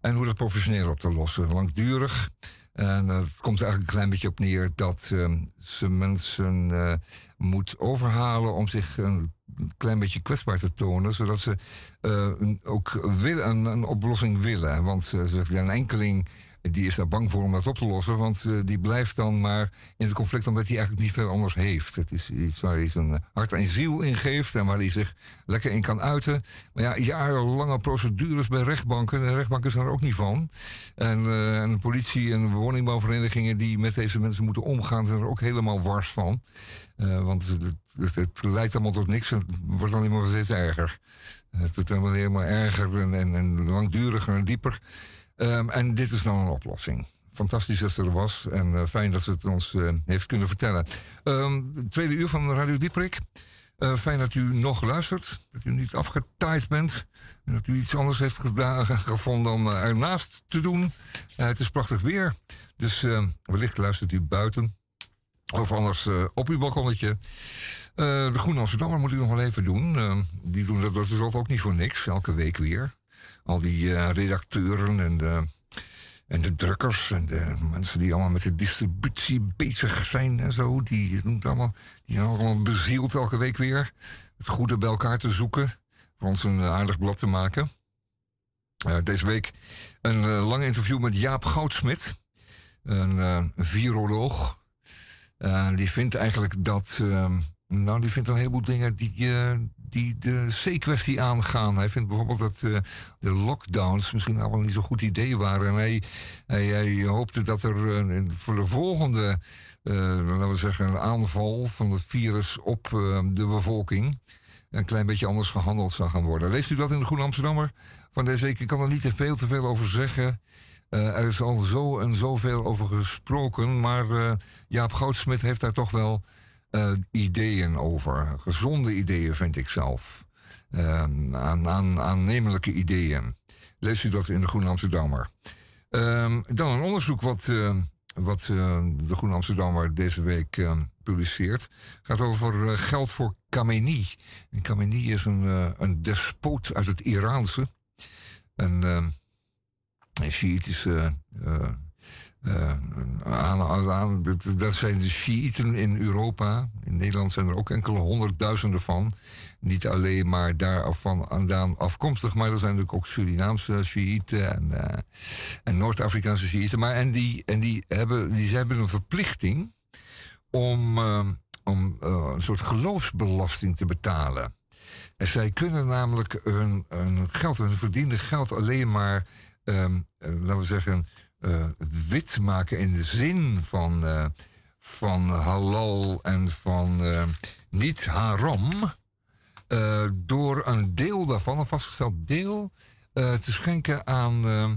Speaker 1: en hoe dat professioneel op te lossen. Langdurig. En het komt eigenlijk een klein beetje op neer dat eh, ze mensen moet overhalen om zich een klein beetje kwetsbaar te tonen, zodat ze ook willen, een, een oplossing willen. Want ze zegt, een enkeling die is daar bang voor om dat op te lossen, want eh, die blijft dan maar in het conflict omdat hij eigenlijk niet veel anders heeft. Het is iets waar hij zijn hart en ziel in geeft en waar hij zich lekker in kan uiten. Maar ja, jarenlange procedures bij rechtbanken, de rechtbanken zijn er ook niet van. En, eh, en de politie en woningbouwverenigingen die met deze mensen moeten omgaan, zijn er ook helemaal wars van. Eh, want het, leidt allemaal tot niks. Het wordt alleen maar steeds erger. Het wordt helemaal, helemaal erger en, en langduriger en dieper. Ehm, en dit is nou een oplossing. Fantastisch dat ze er was. En eh, fijn dat ze het ons eh, heeft kunnen vertellen. Ehm, tweede uur van Radio Dieprik. Eh, fijn dat u nog luistert. Dat u niet afgetaaid bent. En dat u iets anders heeft gedaan, gevonden eh, ernaast te doen. Het is prachtig weer. Dus eh, wellicht luistert u buiten. Of anders op uw balkonnetje. De Groene Amsterdammer moet u nog wel even doen. Die doen dat dus ook niet voor niks. Elke week weer. Al die eh, redacteuren en de, en de drukkers en de mensen die allemaal met de distributie bezig zijn en zo. Die doen allemaal. Die zijn allemaal bezield elke week weer. Het goede bij elkaar te zoeken. Voor ons een aardig blad te maken. Deze week een eh, lang interview met Jaap Goudsmit. Een eh, viroloog. Die vindt eigenlijk dat. ehm, nou, die vindt een heleboel dingen die, die de C-kwestie aangaan. Hij vindt bijvoorbeeld dat eh, de lockdowns misschien allemaal niet zo'n goed idee waren. En hij, hoopte dat er eh, voor de volgende, eh, laten we zeggen, een aanval van het virus op de bevolking. een klein beetje anders gehandeld zou gaan worden. Leest u dat in de Groene Amsterdammer van deze week? Ik kan er niet te veel te veel over zeggen. Er is al zo en zoveel over gesproken, maar Jaap Goudsmit heeft daar toch wel eh, ideeën over. Gezonde ideeën, vind ik zelf. Eh, aan, aan, aannemelijke ideeën. Leest u dat in de Groene Amsterdammer. Ehm, dan een onderzoek wat, eh, wat eh, de Groene Amsterdammer deze week publiceert. gaat over geld voor Khamenei. En is een, een despoot uit het Iraanse. Een, eh, een Shiïtische... eh, dat, dat zijn de Shiiten in Europa. In Nederland zijn er ook enkele honderdduizenden van. Niet alleen maar daarvan vandaan afkomstig, maar er zijn natuurlijk ook Surinaamse Shiiten en, eh, en Noord-Afrikaanse Shiiten. Maar en die, en die, hebben, die hebben een verplichting om, eh, om een soort geloofsbelasting te betalen. En zij kunnen namelijk hun, geld, hun verdiende geld alleen maar, ehm, eh, laten we zeggen, wit maken in de zin van, eh, van halal en van eh, niet haram. eh, door een deel daarvan, een vastgesteld deel, eh, te schenken aan, eh,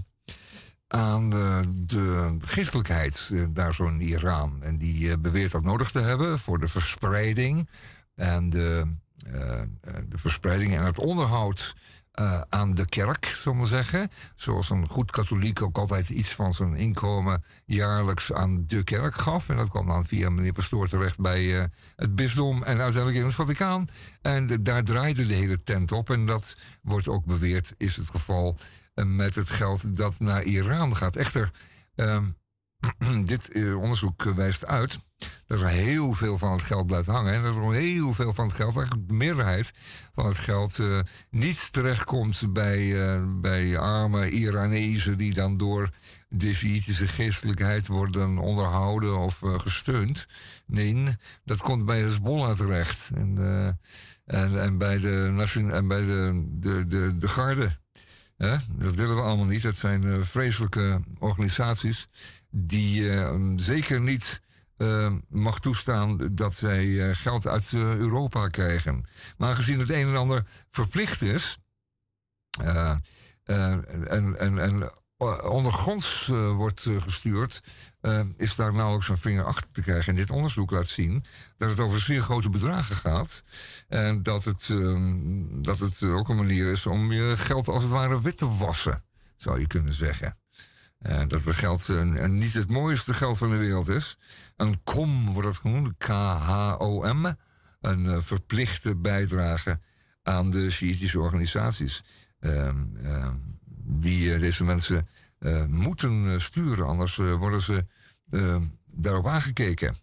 Speaker 1: aan de, de geestelijkheid eh, daar zo in Iran. En die eh, beweert dat nodig te hebben voor de verspreiding en de, eh, eh, de verspreiding en het onderhoud eh, aan de kerk, zullen we zeggen. Zoals een goed katholiek ook altijd iets van zijn inkomen jaarlijks aan de kerk gaf. En dat kwam dan via meneer Pastoor terecht bij eh, het bisdom en uiteindelijk in het Vaticaan. En daar draaide de hele tent op. En dat wordt ook beweerd, is het geval eh, met het geld dat naar Iran gaat. Echter, ehm, [CLEARS THROAT] dit onderzoek wijst uit dat er heel veel van het geld blijft hangen. En dat er heel veel van het geld, eigenlijk de meerderheid van het geld, eh, niet terechtkomt bij, eh, bij arme Iranezen die dan door de Shiïtische geestelijkheid worden onderhouden of eh, gesteund. Nee, dat komt bij Hezbollah terecht. En, en, en bij de, en bij de, de, de, de garde. Dat willen we allemaal niet. Het zijn vreselijke organisaties die zeker niet mag toestaan dat zij eh, geld uit eh, Europa krijgen. Maar aangezien het een en ander verplicht is. eh, eh, en, eh, ondergronds eh, wordt eh, gestuurd, eh, is daar nauwelijks een vinger achter te krijgen. En dit onderzoek laat zien dat het over zeer grote bedragen gaat. En dat het, ehm, dat het ook een manier is om je geld als het ware wit te wassen, zou je kunnen zeggen. Eh, dat het geld eh, niet het mooiste geld van de wereld is. Een KOM wordt het genoemd, K-H-O-M. Een eh, verplichte bijdrage aan de Shiïtische organisaties. Ehm, ehm, die deze mensen moeten sturen, anders worden ze eh, daarop aangekeken.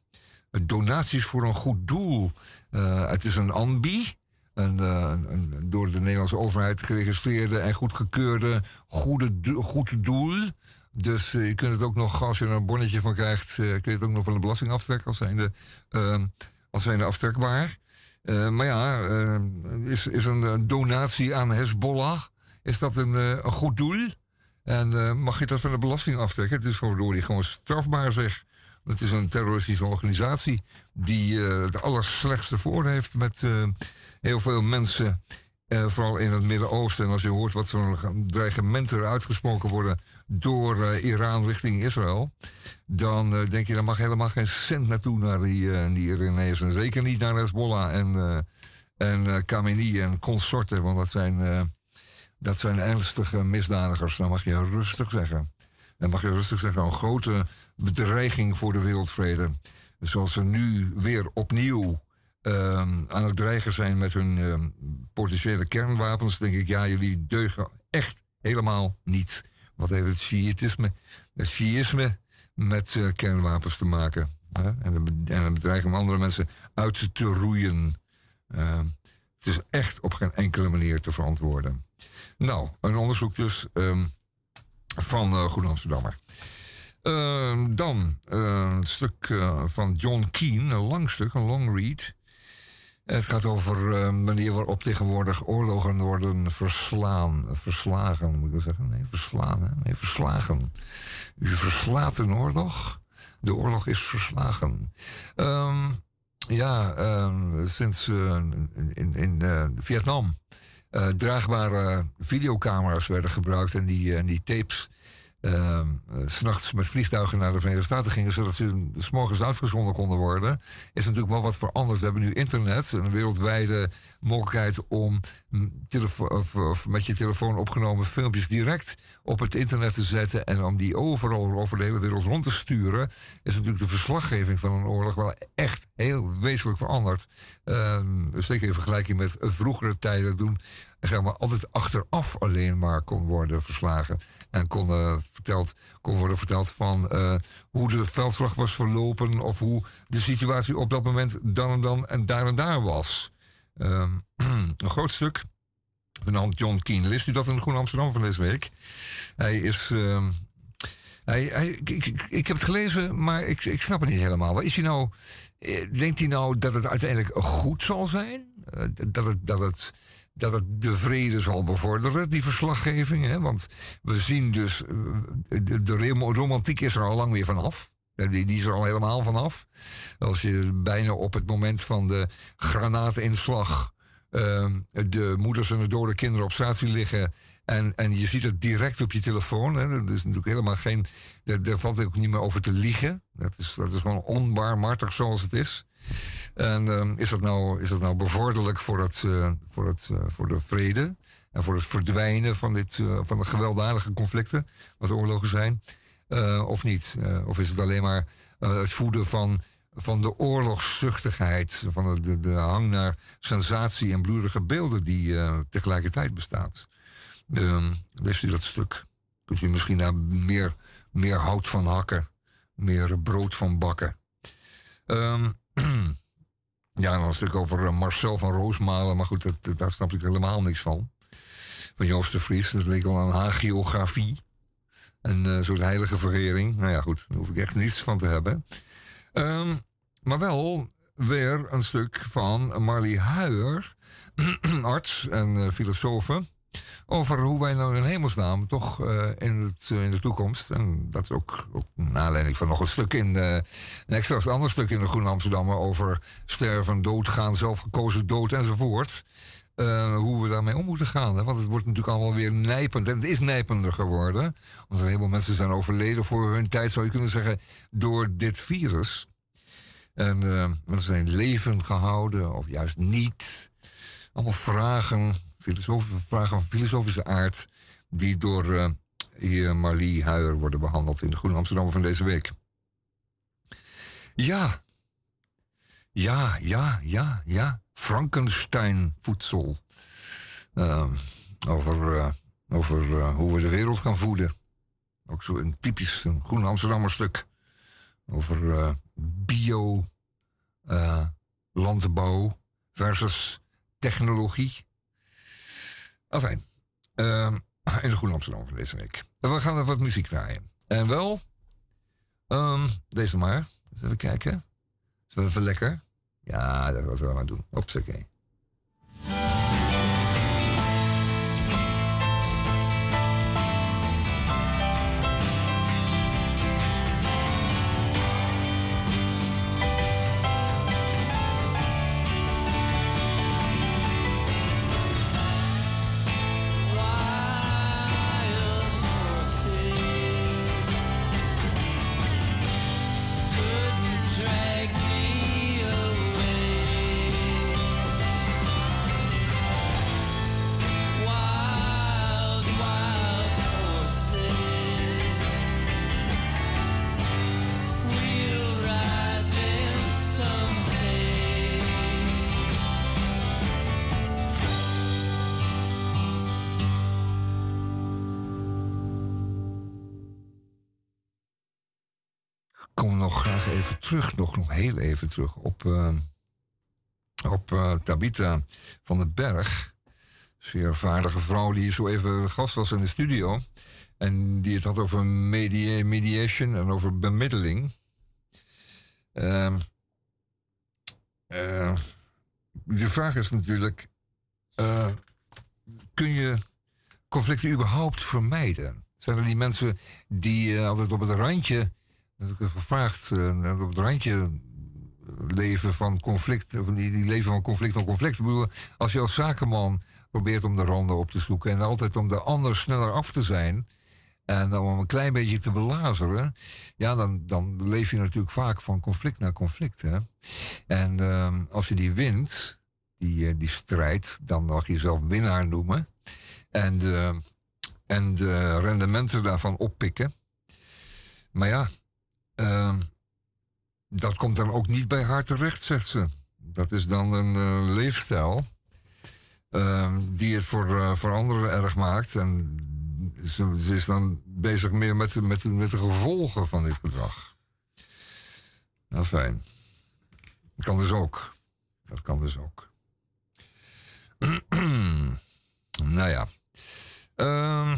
Speaker 1: Donaties voor een goed doel. Het is een ANBI, een, een, door de Nederlandse overheid geregistreerde en goedgekeurde goede, goed doel. Dus eh, je kunt het ook nog, als je er een bonnetje van krijgt, eh, kun je het ook nog van de belasting aftrekken als zijnde, eh, als zijnde aftrekbaar. Eh, maar ja, is, is een donatie aan Hezbollah, is dat een, een goed doel? En mag je dat van de belasting aftrekken? Het is verdorie gewoon strafbaar zeg. Het is een terroristische organisatie die eh, het allerslechtste voor heeft met heel veel mensen. vooral in het Midden-Oosten. En als je hoort wat voor dreigementen er uitgesproken worden door eh, Iran richting Israël. Dan eh, denk je, daar mag helemaal geen cent naartoe naar die, eh die. En zeker niet naar Hezbollah en, en Khamenei en consorten. Want dat zijn, dat zijn ernstige misdadigers. Dan mag je rustig zeggen. Dan mag je rustig zeggen, een grote bedreiging voor de wereldvrede. Zoals ze nu weer opnieuw ehm, aan het dreigen zijn met hun ehm, potentiële kernwapens, denk ik, ja, jullie deugen echt helemaal niet. Wat heeft het Shiïtisme, het Shiïsme met eh, kernwapens te maken? Hè? En, de, be- en het bedreigen om andere mensen uit te roeien. Ehm, het is echt op geen enkele manier te verantwoorden. Nou, een onderzoek dus ehm, van uh, Amsterdammer. Ehm, dan eh, een stuk van John Keane, een lang stuk, een long read. Het gaat over eh, manier waarop tegenwoordig oorlogen worden verslaan. Verslagen, moet ik zeggen. Nee, verslaan. Nee, verslagen. U verslaat een oorlog. De oorlog is verslagen. Ehm, ja, ehm, sinds eh, in, in eh, Vietnam draagbare videocamera's werden gebruikt en die, en die tapes uh, s'nachts met vliegtuigen naar de Verenigde Staten gingen, zodat ze s morgens uitgezonden konden worden, is natuurlijk wel wat veranderd. We hebben nu internet, een wereldwijde mogelijkheid om telefo- of, of met je telefoon opgenomen filmpjes direct op het internet te zetten en om die overal over de hele wereld rond te sturen, is natuurlijk de verslaggeving van een oorlog wel echt heel wezenlijk veranderd. Ehm, zeker in vergelijking met vroegere tijden toen zeg maar, altijd achteraf alleen maar kon worden verslagen. En kon, eh, verteld, kon worden verteld van eh, hoe de veldslag was verlopen. Of hoe de situatie op dat moment dan en dan en daar en daar was. Ehm, [CLEARS THROAT] een groot stuk van John Keane. Leest u dat in de Groene Amsterdam van deze week? Hij is. ehm, hij, ik, ik, heb het gelezen, maar ik, ik snap het niet helemaal. Wat Is hij nou, eh, denkt hij nou dat het uiteindelijk goed zal zijn? Dat, het, dat, het, dat het de vrede zal bevorderen, die verslaggeving? Hè? Want we zien dus, eh, de, de rom- romantiek is er al lang weer vanaf. Die, die is er al helemaal vanaf. Als je bijna op het moment van de granaatinslag ehm, de moeders en de dode kinderen op straat ziet liggen. En, en je ziet het direct op je telefoon. Hè. Dat is natuurlijk helemaal geen. Daar, daar valt ook niet meer over te liegen. Dat is, dat is gewoon onbarmhartig zoals het is. En ehm, is, dat nou, is dat nou bevorderlijk voor, het, eh, voor, het, eh, voor de vrede? En voor het verdwijnen van, dit, eh, van de gewelddadige conflicten, wat oorlogen zijn? Of niet? Of is het alleen maar het voeden van, van de oorlogszuchtigheid, van de, de, hang naar sensatie en bloedige beelden die tegelijkertijd bestaat? Ehm leest u dat stuk? Kunt u misschien daar meer, meer hout van hakken, meer brood van bakken? Ehm, [CLEARS THROAT] ja, dan een stuk over eh, Marcel van Roosmalen, maar goed, dat, daar snap ik helemaal niks van. Van Joost de Vries, dat leek wel een hagiografie. Een eh, soort heilige verering. Nou ja, goed, daar hoef ik echt niets van te hebben. Ehm, maar wel weer een stuk van Marley Huijer, [CLEARS THROAT] arts en eh filosofe. Over hoe wij nou in hemelsnaam toch eh, in, het, eh, in de toekomst. En dat is ook, ook naar van nog een stuk in. eh, een extra ander stuk in de Groene Amsterdammer over sterven, doodgaan, zelfgekozen dood enzovoort. hoe we daarmee om moeten gaan. Want het wordt natuurlijk allemaal weer nijpend. En het is nijpender geworden. Want een heleboel mensen zijn overleden voor hun tijd, zou je kunnen zeggen, door dit virus. En mensen zijn leven gehouden, of juist niet. Allemaal vragen, filosofische vragen van filosofische aard, die door eh heer Marlie Huijer worden behandeld in de Groene Amsterdam van deze week. Ja, ja, ja, ja, ja. Frankenstein voedsel. Ehm, over eh, over eh, hoe we de wereld gaan voeden. Ook zo een typisch een groen Amsterdammer stuk. Over eh, bio eh, landbouw versus technologie. Enfin, ehm, in de Groene Amsterdam van deze week. We gaan er wat muziek draaien. En wel, ehm, deze maar. Even kijken. Is dat even lekker? Ja, dat wat we gaan doen. Hopsakee. Terug, op, eh, op eh, Tabitha van den Berg. Zeer vaardige vrouw die zo even gast was in de studio. En die het had over media, mediation en over bemiddeling. Ehm, eh, de vraag is natuurlijk: eh, kun je conflicten überhaupt vermijden? Zijn er die mensen die altijd op het randje, dat heb ik gevraagd, op het randje leven van conflict, of die, die leven van conflict om conflict. Ik bedoel, als je als zakenman probeert om de randen op te zoeken en altijd om de ander sneller af te zijn. En om hem een klein beetje te belazeren, ja, dan, dan leef je natuurlijk vaak van conflict naar conflict. Hè? En ehm, als je die wint, die, eh, die strijd, dan mag je jezelf winnaar noemen. En de, en de rendementen daarvan oppikken. Maar ja, ehm, dat komt dan ook niet bij haar terecht, zegt ze. Dat is dan een eh, leefstijl ehm, die het voor, eh, voor anderen erg maakt. En ze, is dan bezig meer met, de- met, de- met de gevolgen van dit gedrag. Nou, fijn. Dat kan dus ook. Dat kan dus ook. [CLEARS THROAT] nou ja. Ehm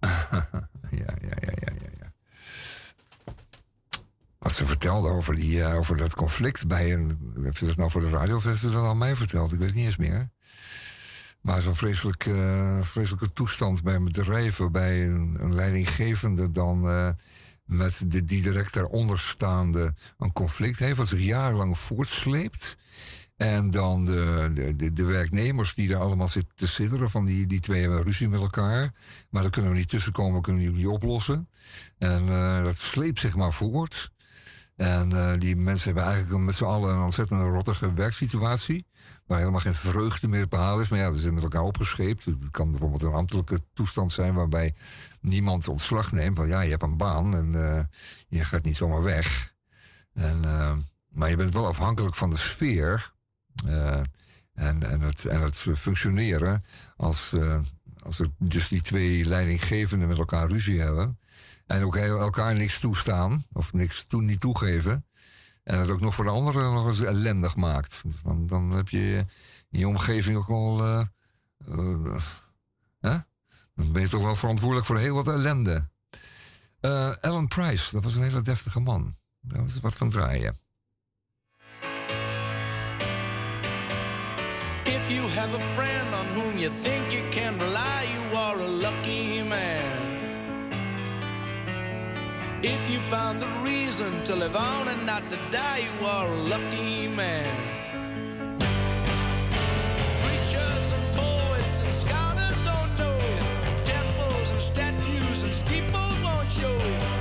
Speaker 1: [LAUGHS] ja, ja, ja, ja. Wat ze vertelde over, die, eh, over dat conflict bij een. Heeft ze dat nou voor de radio of heeft dat aan mij verteld? Ik weet niet eens meer. Maar zo'n vreselijk, eh, vreselijke toestand bij een bedrijf waarbij een, een leidinggevende dan eh, met de, die direct daaronder staande een conflict heeft, wat zich jarenlang voortsleept. En dan de, de, de, werknemers die daar allemaal zitten te sidderen van die, die twee hebben ruzie met elkaar. Maar daar kunnen we niet tussenkomen, kunnen jullie oplossen. En dat sleept zich maar voort. En eh, die mensen hebben eigenlijk met z'n allen een ontzettend rottige werksituatie. Waar helemaal geen vreugde meer te behalen is. Maar ja, ze zijn met elkaar opgescheept. Het kan bijvoorbeeld een ambtelijke toestand zijn waarbij niemand ontslag neemt. Want ja, je hebt een baan en eh, je gaat niet zomaar weg. En, eh, maar je bent wel afhankelijk van de sfeer. en, en, het, het functioneren. Als, als er dus die twee leidinggevenden met elkaar ruzie hebben. En ook elkaar niks toestaan. Of niks toe, niet toegeven. En het ook nog voor de anderen nog eens ellendig maakt. Dus dan, dan heb je je omgeving ook wel. eh, eh, hè? Dan ben je toch wel verantwoordelijk voor heel wat ellende. Eh Alan Price, dat was een hele deftige man. Daar was wat van draaien.
Speaker 7: If you have a friend on whom you think you can rely, you are a lucky man. If you found the reason to live on and not to die, you are a lucky man. Preachers and poets and scholars don't know it. Temples and statues and steeples
Speaker 1: won't show it.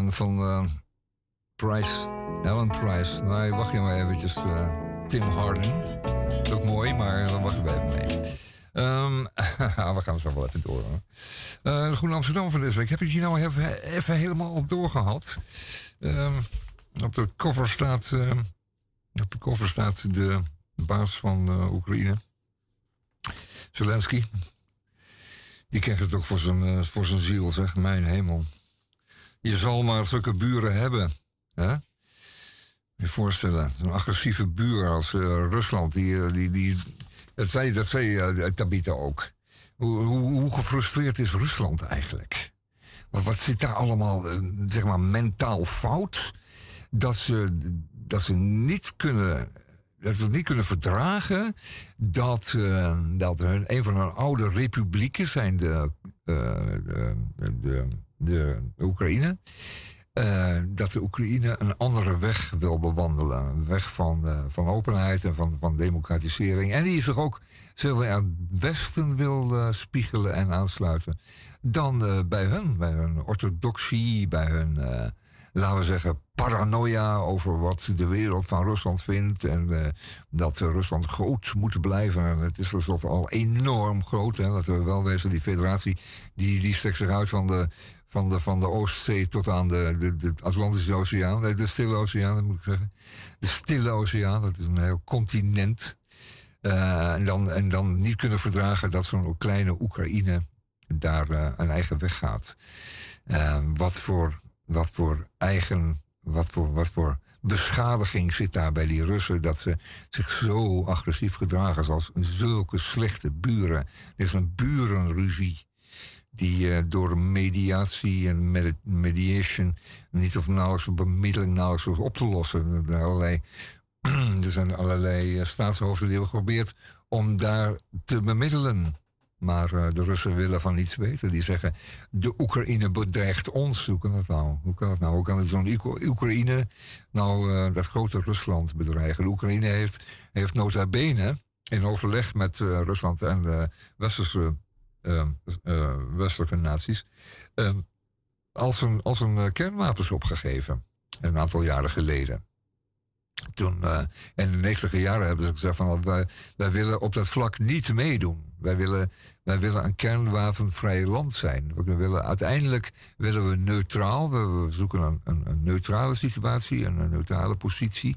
Speaker 1: Van eh, Price, Alan Price. Nee, wacht je maar eventjes. eh, Tim Harden. Ook mooi, maar dan wachten we even mee. Ehm, [LAUGHS] we gaan zo wel even door. Eh, de Groene Amsterdam van deze week. Heb je hier nou even, even helemaal op doorgehad? Ehm, op de cover staat... eh, op de cover staat de baas van Oekraïne. Zelensky. Die krijgt het ook voor zijn, voor zijn ziel, zeg. Mijn hemel. Je zal maar zulke buren hebben. Hè? Je voorstellen, zo'n agressieve buur als eh, Rusland, die, eh, die, die, dat zei, dat zei eh, Tabita ook. Hoe, gefrustreerd is Rusland eigenlijk? Wat, wat zit daar allemaal, zeg maar, mentaal fout? Dat ze, dat ze niet kunnen. Dat ze het niet kunnen verdragen dat, dat een van hun oude republieken zijn de, de, de Oekraïne. eh, dat de Oekraïne een andere weg wil bewandelen. Een weg van, eh, van openheid en van, van democratisering. En die zich ook zoveel aan het Westen wil eh, spiegelen en aansluiten. Dan bij hun, bij hun orthodoxie, bij hun, laten we zeggen, paranoia over wat de wereld van Rusland vindt. En dat Rusland groot moet blijven. En het is tenslotte al enorm groot. Hè, laten we wel wezen, die federatie die, die strekt zich uit van de, van de, van de Oostzee tot aan de, de, Atlantische Oceaan. Nee, de Stille Oceaan, dat moet ik zeggen. De Stille Oceaan, dat is een heel continent. Eh, en, dan, en dan niet kunnen verdragen dat zo'n kleine Oekraïne daar eh, een eigen weg gaat. Eh, wat, voor, wat voor eigen, wat voor, wat voor beschadiging zit daar bij die Russen dat ze zich zo agressief gedragen zoals zulke slechte buren. Dit is een burenruzie die eh, door mediatie en med- mediation niet of nauwelijks bemiddeling nauwelijks was op te lossen. Er zijn allerlei, [CLEARS THROAT] er zijn allerlei eh, staatshoofden die hebben geprobeerd om daar te bemiddelen. Maar eh, de Russen willen van niets weten. Die zeggen, de Oekraïne bedreigt ons. Hoe kan dat nou? Hoe kan nou? Kan het zo'n Oek- Oekraïne nou dat grote Rusland bedreigen? De Oekraïne heeft, heeft nota bene in overleg met Rusland en de westerse, westelijke naties... eh, als een, als een eh, kernwapens opgegeven. Een aantal jaren geleden. Toen, eh, in de negentiger jaren hebben ze gezegd van wij, willen op dat vlak niet meedoen. Wij willen, wij willen een kernwapenvrij land zijn. We willen, uiteindelijk willen we neutraal. We, we zoeken een, een, een neutrale situatie, een, een neutrale positie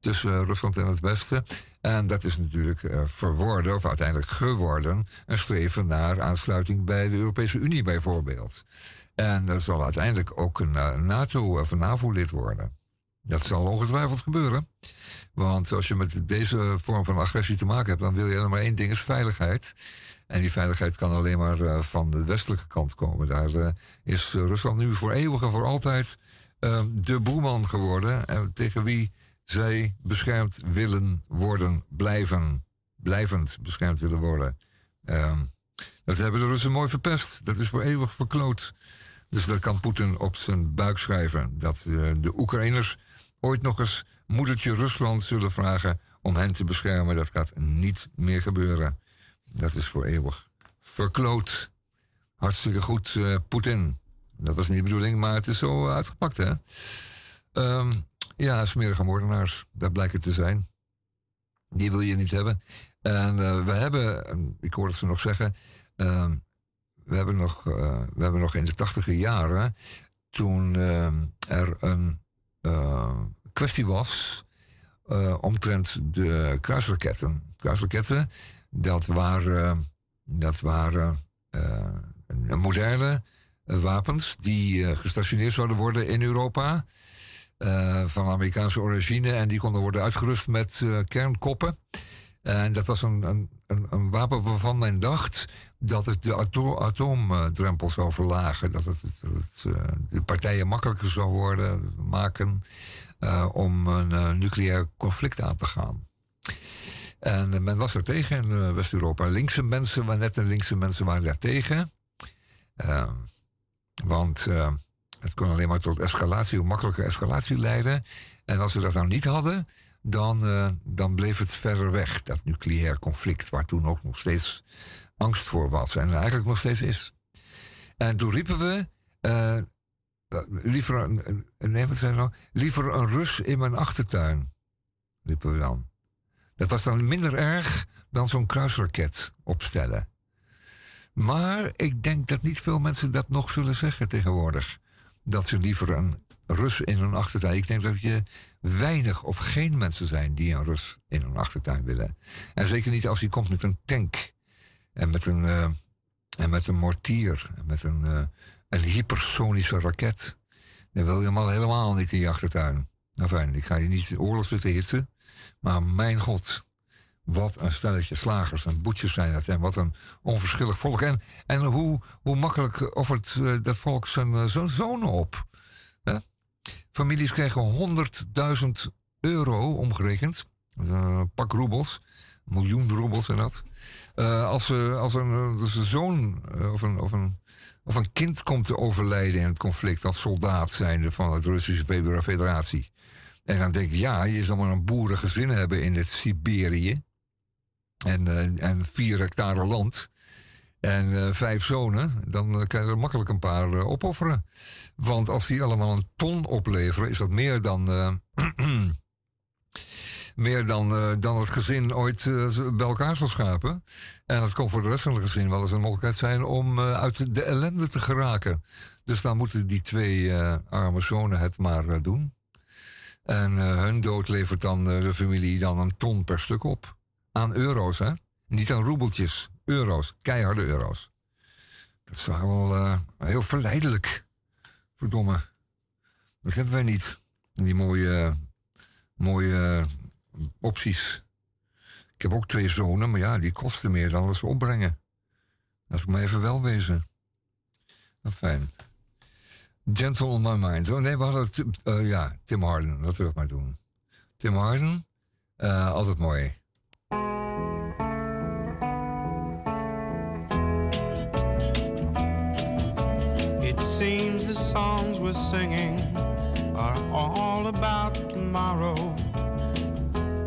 Speaker 1: tussen eh, Rusland en het Westen. En dat is natuurlijk eh, verworden, of uiteindelijk geworden, een streven naar aansluiting bij de Europese Unie bijvoorbeeld. En dat zal uiteindelijk ook een eh, NATO- of een NAVO-lid worden. Dat zal ongetwijfeld gebeuren. Want als je met deze vorm van agressie te maken hebt, dan wil je alleen maar één ding, is veiligheid. En die veiligheid kan alleen maar eh, van de westelijke kant komen. Daar eh, is eh, Rusland nu voor eeuwig en voor altijd eh, de boeman geworden. En tegen wie zij beschermd willen worden, blijven. Blijvend beschermd willen worden. Ehm, dat hebben de Russen mooi verpest. Dat is voor eeuwig verkloot. Dus dat kan Poetin op zijn buik schrijven. Dat eh, de Oekraïners ooit nog eens moedertje Rusland zullen vragen om hen te beschermen. Dat gaat niet meer gebeuren. Dat is voor eeuwig verkloot. Hartstikke goed, eh, Poetin. Dat was niet de bedoeling, maar het is zo uitgepakt, hè? Ehm, ja, smerige moordenaars, dat blijkt te zijn. Die wil je niet hebben. En eh, we hebben, eh, ik hoorde ze nog zeggen, ehm, we, hebben nog, eh, we hebben nog in de tachtige jaren, toen ehm, er een eh, kwestie was eh, omtrent de kruisraketten. Kruisraketten, dat waren, dat waren eh, moderne eh, wapens die eh, gestationeerd zouden worden in Europa. Eh, van Amerikaanse origine. En die konden worden uitgerust met eh, kernkoppen. En dat was een, een, een, wapen waarvan men dacht dat het de ato atoomdrempel zou verlagen. Dat het, het, het, eh, de partijen makkelijker zou worden, maken om een nucleair conflict aan te gaan. En men was er tegen in West-Europa. Linkse mensen, maar net de linkse mensen waren daar tegen. Eh, want eh, het kon alleen maar tot escalatie, makkelijke escalatie leiden. En als we dat nou niet hadden, dan, eh, dan bleef het verder weg, dat nucleair conflict, waar toen ook nog steeds angst voor was en eigenlijk nog steeds is. En toen riepen we, eh, liever, een, nee, wat nou? liever een Rus in mijn achtertuin, riepen we dan. Dat was dan minder erg dan zo'n kruisraket opstellen. Maar ik denk dat niet veel mensen dat nog zullen zeggen tegenwoordig. Dat ze liever een Rus in hun achtertuin. Ik denk dat je weinig of geen mensen zijn die een Rus in hun achtertuin willen. En zeker niet als hij komt met een tank. En met een, eh, en met een mortier. En met een, eh, een hypersonische raket. Dan wil je hem al helemaal niet in je achtertuin. Nou fijn, ik ga je niet oorlog zitten hitsen. Maar mijn god, wat een stelletje slagers en boetjes zijn dat. En wat een onverschillig volk. En, en hoe, hoe makkelijk offert eh, dat volk zijn, eh, zijn zonen op. Families kregen 100.000 euro omgerekend. Een pak roebels. Een miljoen roebels en dat. Eh, als, als een, eh, dus zoon eh, of, een, of, een, of een kind komt te overlijden in het conflict als soldaat zijnde van het Russische Federa- Federatie. En dan denk je, ja, je zal maar een boerengezin hebben in het Siberië. En, eh, en vier hectare land. En eh, vijf zonen, dan eh, kan je er makkelijk een paar opofferen. Want als die allemaal een ton opleveren, is dat meer dan. [CLEARS THROAT] meer dan, dan het gezin ooit bij elkaar zal schapen. En dat kon voor de rest van het gezin wel eens een mogelijkheid zijn om uit de ellende te geraken. Dus dan moeten die twee arme zonen het maar doen. En hun dood levert dan de familie dan een ton per stuk op. Aan euro's, hè? Niet aan roebeltjes. Euro's. Keiharde euro's. Dat is wel eh, heel verleidelijk. Verdomme. Dat hebben wij niet. Die mooie, mooie eh, opties. Ik heb ook twee zonen, maar ja, die kosten meer dan dat ze opbrengen. Laat ik maar even wel wezen. Nou, fijn. Gentle on my mind. Oh nee, we hadden... Eh, ja, Tim Harden. Laten we dat maar doen. Tim Harden. altijd mooi.
Speaker 8: It seems the songs we're singing are all about tomorrow.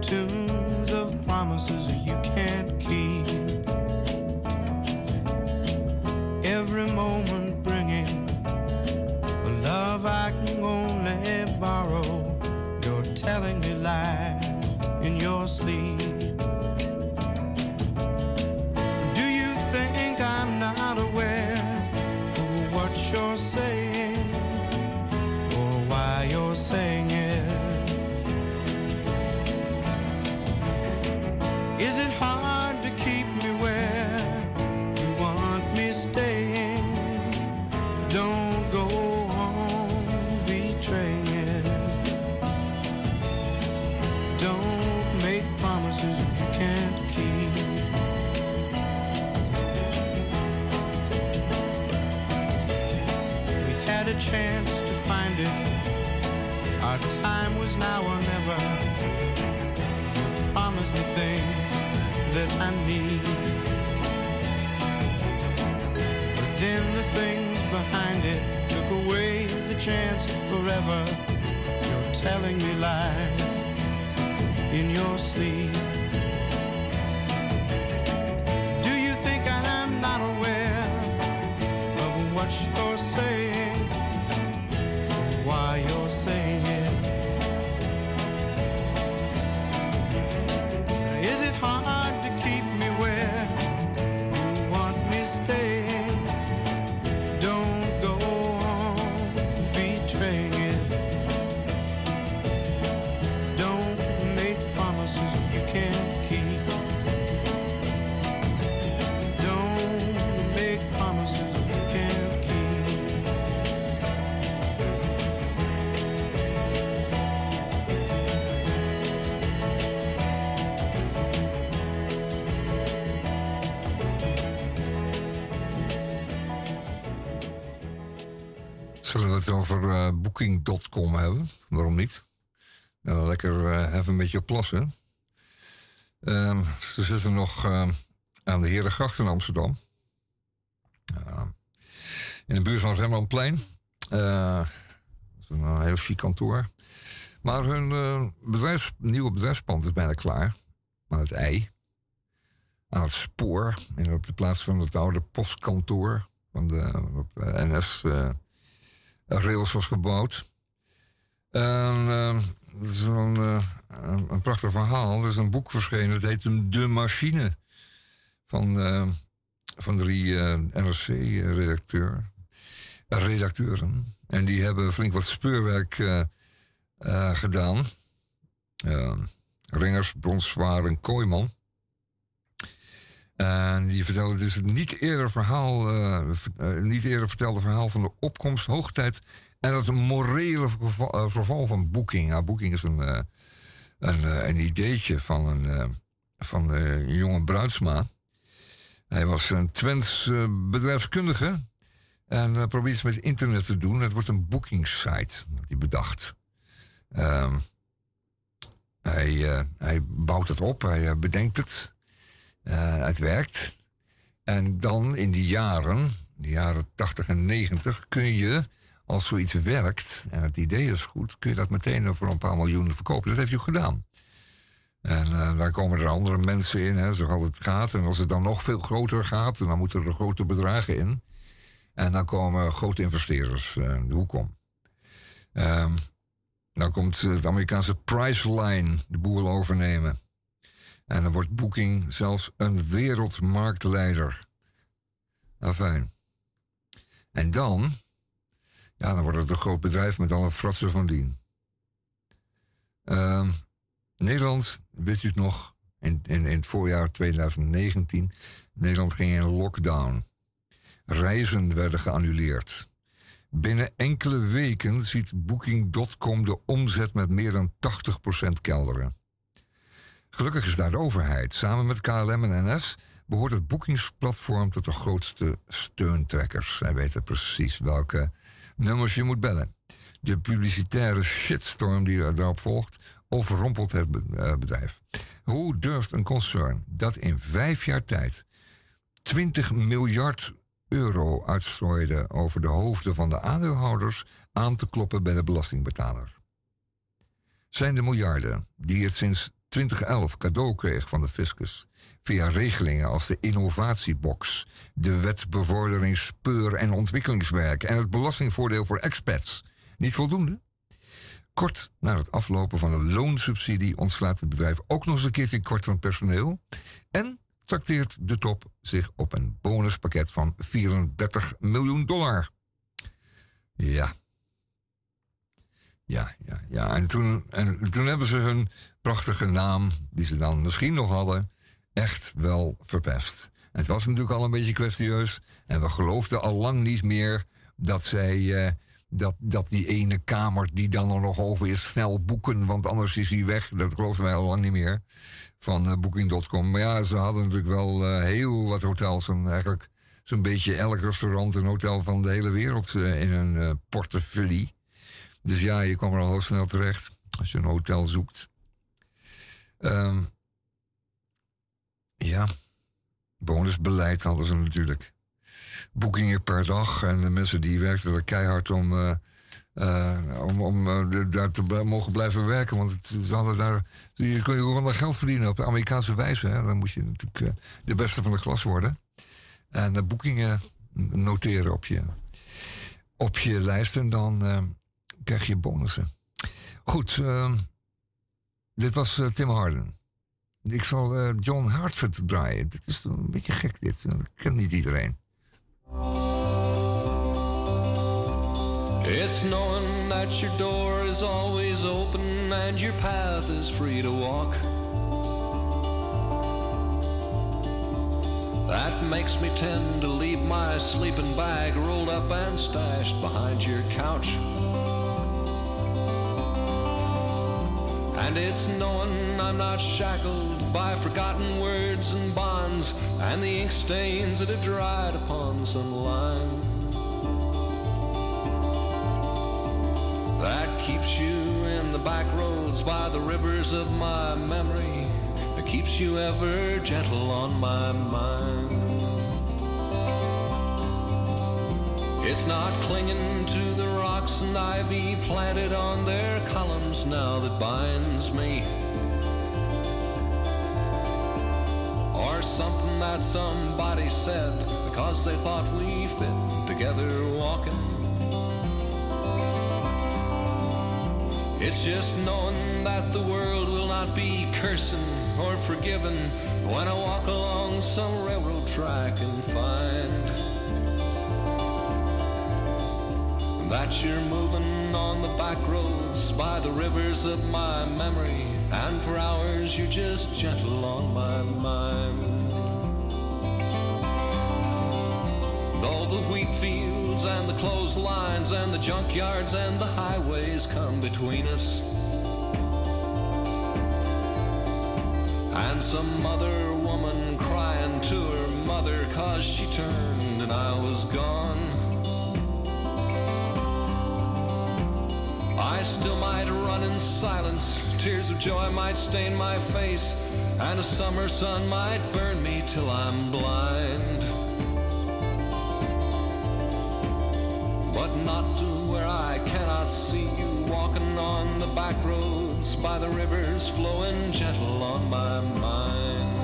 Speaker 8: Tunes of promises you can't keep. Every moment bringing a love I can only borrow. You're telling me lies in your sleep. Things that I need. But then the things behind it took away the chance forever. You're telling me lies in your sleep.
Speaker 1: Zullen we het over eh, Booking.com hebben? Waarom niet? Nou, lekker eh, even een beetje plassen. Ehm, ze zitten nog eh, aan de Herengracht in Amsterdam. In de buurt van het Rembrandtplein. Dat is een heel chic kantoor. Maar hun nieuwe bedrijfspand is bijna klaar. Aan het ei. Aan het spoor. En op de plaats van het oude postkantoor. Van de, de NS... eh, rails was gebouwd. En dat is een, eh, een, prachtig verhaal. Er is een boek verschenen, dat heet De Machine. Van, eh, van drie eh, NRC-redacteur, redacteuren. En die hebben flink wat speurwerk eh, eh, gedaan. Eh, Ringers, Bronswaar en Kooiman. En die vertelde dus het niet eerder, verhaal, ver- eh, niet eerder vertelde verhaal van de opkomst, hoogtijd en het morele verval, eh, verval van Booking. Ja, Booking is een, een, een ideetje van een, van een jonge Bruidsma. Hij was een Twents bedrijfskundige en uh, probeert iets met internet te doen. Het wordt een booking site, hij bedacht. Ehm, hij, hij bouwt het op, hij bedenkt het. Eh, het werkt. En dan in die jaren, de jaren 80 en 90, kun je, als zoiets werkt en het idee is goed, kun je dat meteen voor een paar miljoen verkopen. Dat heeft ook gedaan. En eh, daar komen er andere mensen in, hè, zoals het gaat. En als het dan nog veel groter gaat, dan moeten er grote bedragen in. En dan komen grote investeerders eh, de hoek om. Ehm, dan komt het Amerikaanse Priceline de boel overnemen. En dan wordt Booking zelfs een wereldmarktleider. Nou, fijn. En dan, ja, dan wordt het een groot bedrijf met alle fratsen van dien. Ehm, Nederland, wist u het nog, in, in, in het voorjaar 2019, Nederland ging in lockdown. Reizen werden geannuleerd. Binnen enkele weken ziet Booking.com de omzet met meer dan 80% kelderen. Gelukkig is daar de overheid. Samen met KLM en NS behoort het boekingsplatform tot de grootste steuntrekkers. Zij weten precies welke nummers je moet bellen. De publicitaire shitstorm die daarop volgt, overrompelt het eh, bedrijf. Hoe durft een concern dat in vijf jaar tijd 20 miljard euro uitstrooide over de hoofden van de aandeelhouders aan te kloppen bij de belastingbetaler? Zijn de miljarden die het sinds 2011 cadeau kreeg van de fiscus via regelingen als de innovatiebox, de wet bevordering speur- en ontwikkelingswerk en het belastingvoordeel voor expats niet voldoende? Kort na het aflopen van de loonsubsidie ontslaat het bedrijf ook nog eens een keertje kort van personeel. En trakteert de top zich op een bonuspakket van 34 miljoen dollar. Ja. Ja, ja, ja. En toen, en toen hebben ze hun prachtige naam, die ze dan misschien nog hadden, echt wel verpest. Het was natuurlijk al een beetje kwestieus. En we geloofden al lang niet meer dat zij. eh, dat, dat die ene kamer die dan er nog over is, snel boeken, want anders is hij weg. Dat geloofden wij al lang niet meer van eh, Booking.com. Maar ja, ze hadden natuurlijk wel eh, heel wat hotels en eigenlijk zo'n beetje elk restaurant en hotel van de hele wereld in eh, portefeuille. Dus ja, je kwam er al heel snel terecht als je een hotel zoekt. Ehm, ja, bonusbeleid hadden ze natuurlijk. Boekingen per dag en de mensen die werkten er keihard om, eh, eh, om, om eh, daar te mogen blijven werken. Want het, ze hadden daar, je kon je daar geld verdienen op Amerikaanse wijze. Hè. Dan moest je natuurlijk de beste van de klas worden. En boekingen noteren op je, op je lijst en dan krijg je bonussen. Goed, ehm, dit was eh, Tim Harden. Ik zal eh, John Hartford draaien. Dit is een beetje gek, dit. Dat kent niet iedereen.
Speaker 9: It's knowing that your door is always open and your path is free to walk. That makes me tend to leave my sleeping bag rolled up and stashed behind your couch. And it's knowing I'm not shackled by forgotten words and bonds and the ink stains that have dried upon some line. That keeps you in the back roads by the rivers of my memory. That keeps you ever gentle on my mind. It's not clinging to the rocks and ivy planted on their columns now that binds me. Or something that somebody said because they thought we fit together walking. It's just knowing that the world will not be cursing or forgiven when I walk along some railroad track and find that you're moving on the back roads by the rivers of my memory, and for hours you're just gentle on my mind. Though the wheat fields and the clotheslines and the junkyards and the highways come between us. And some other woman crying to her mother cause she turned and I was gone. I still might run in silence, tears of joy might stain my face, and a summer sun might burn me till I'm blind. but not to where I cannot see you walking on the back roads by the rivers flowing gentle on my mind.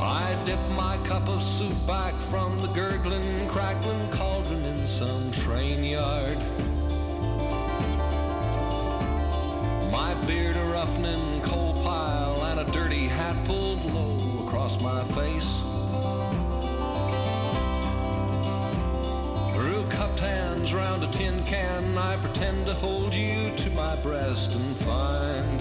Speaker 9: I dip my cup of soup back from the gurgling, crackling cauldron in some train yard. My beard a roughening coal pile and a dirty hat pulled low across my face. Through cupped hands round a tin can, I pretend to hold you to my breast and find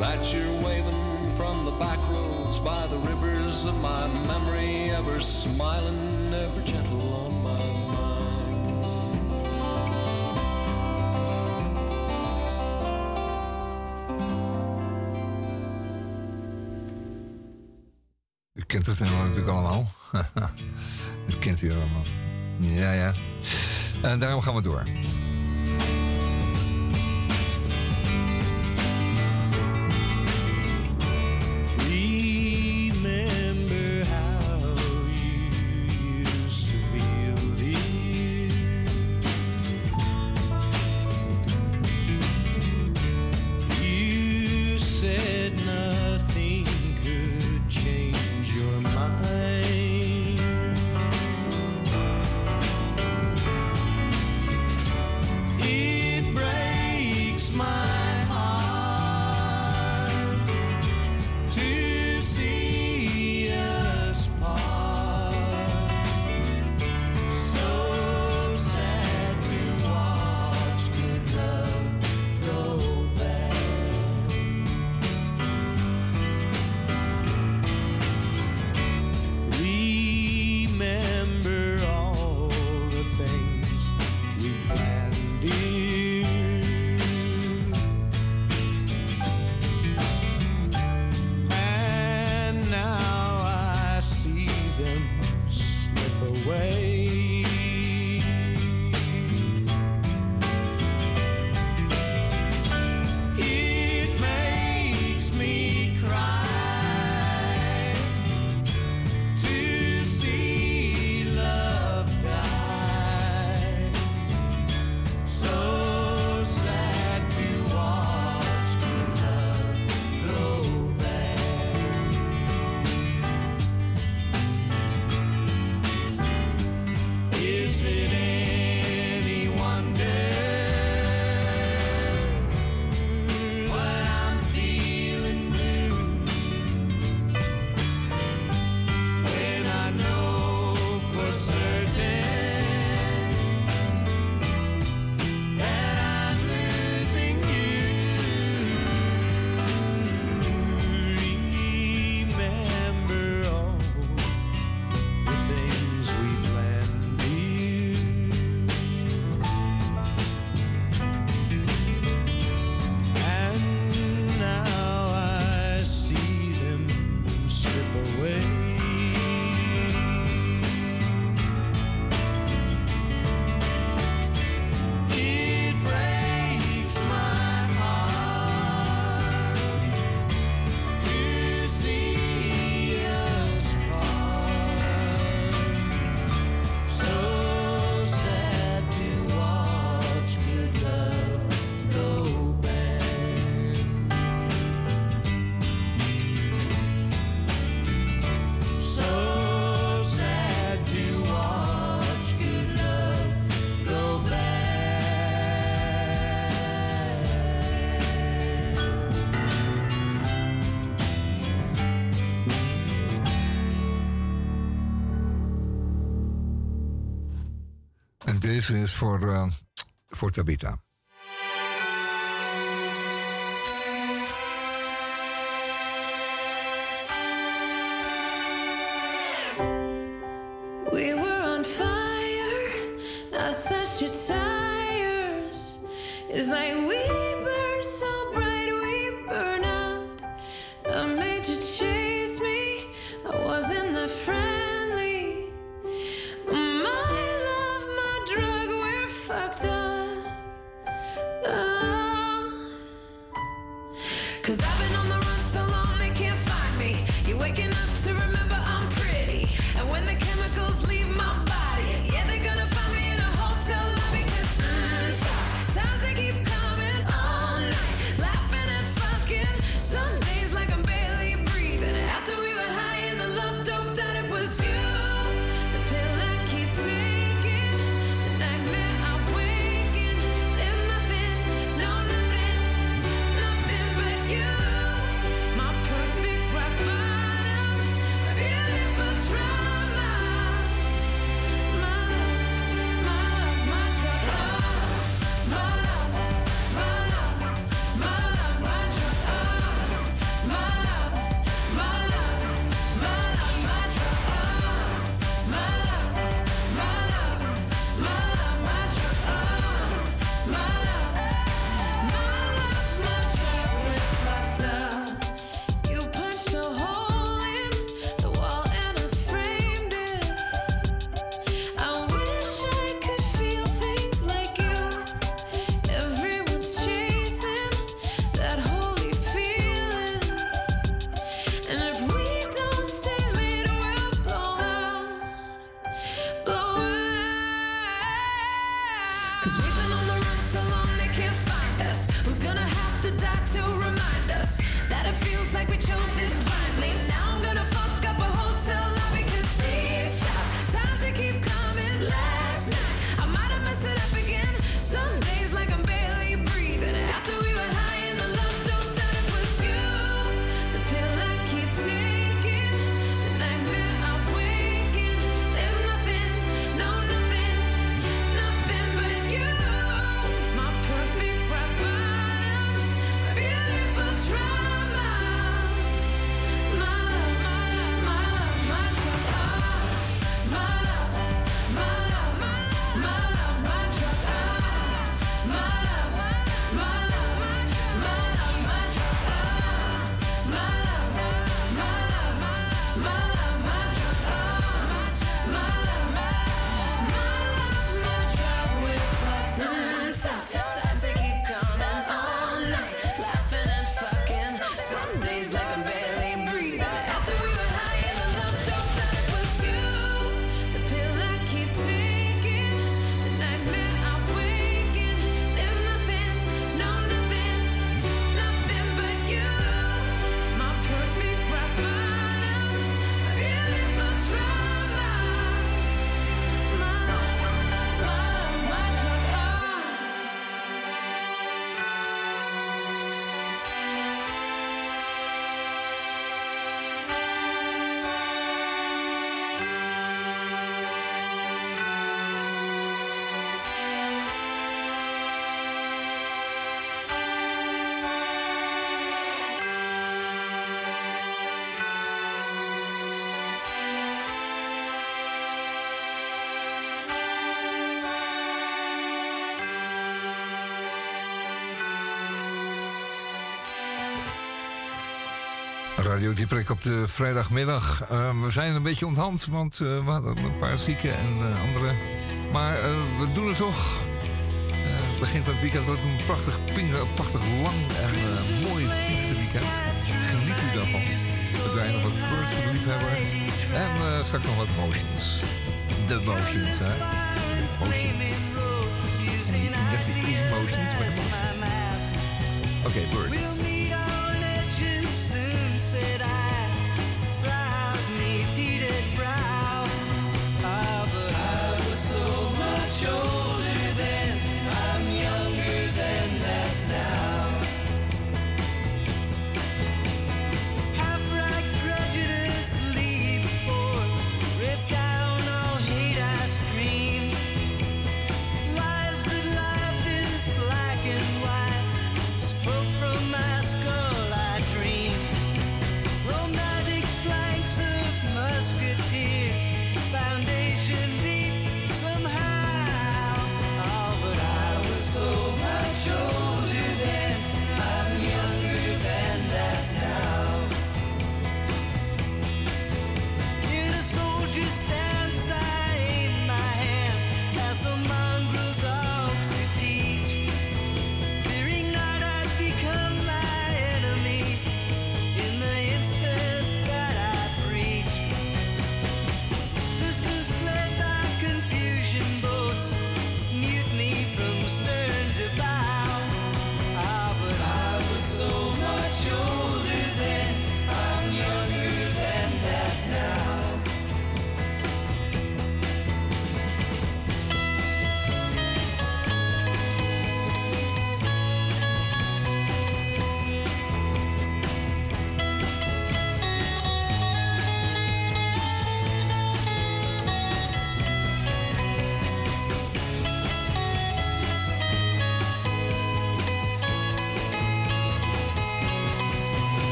Speaker 9: that you're waving from the back roads by the rivers of my memory, ever smiling, ever gentle on my mind.
Speaker 1: U kent het helemaal natuurlijk allemaal. [LAUGHS] Kent allemaal. Ja, ja. En daarom gaan we door. Is
Speaker 6: voor, eh, voor Tabita.
Speaker 2: Radio Dieprik op de vrijdagmiddag. Eh, we zijn een beetje onthand, want eh, we hadden een paar zieken en eh, andere. Maar we doen het toch. Het begint van het weekend wordt een prachtig, prachtig lang en mooi Pinksterweekend. Geniet u daarvan. We draaien nog wat birds voor de liefhebber. En straks nog wat motions. De motions, hè. Motions. En niet net die emotions, maar. Oké, birds.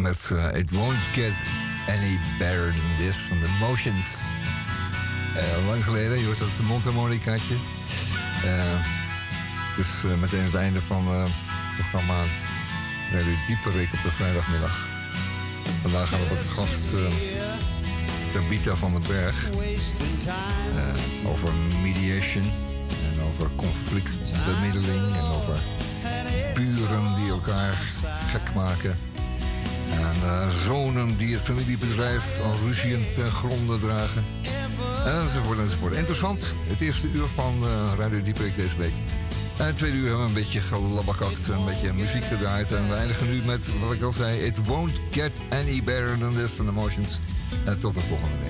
Speaker 2: Met eh, It Won't Get Any Better Than This van The Motions. Eh, lang geleden, je hoort dat mondharmonicaatje. Eh het is eh, meteen het einde van eh, het programma Radio Dieperik op de vrijdagmiddag. Vandaag gaan we wat gast Tabita van den Berg. eh, over mediation en over conflictbemiddeling en over buren die elkaar gek maken. En zonen die het familiebedrijf al ruzien ten gronde dragen. Enzovoort, enzovoort. Interessant. Het eerste uur van eh, Radio Dieperik deze week. En het tweede uur hebben we een beetje gelabbakakt, een beetje muziek gedraaid. En we eindigen nu met, wat ik al zei, It Won't Get Any Better Than This van Emotions. En tot de volgende week.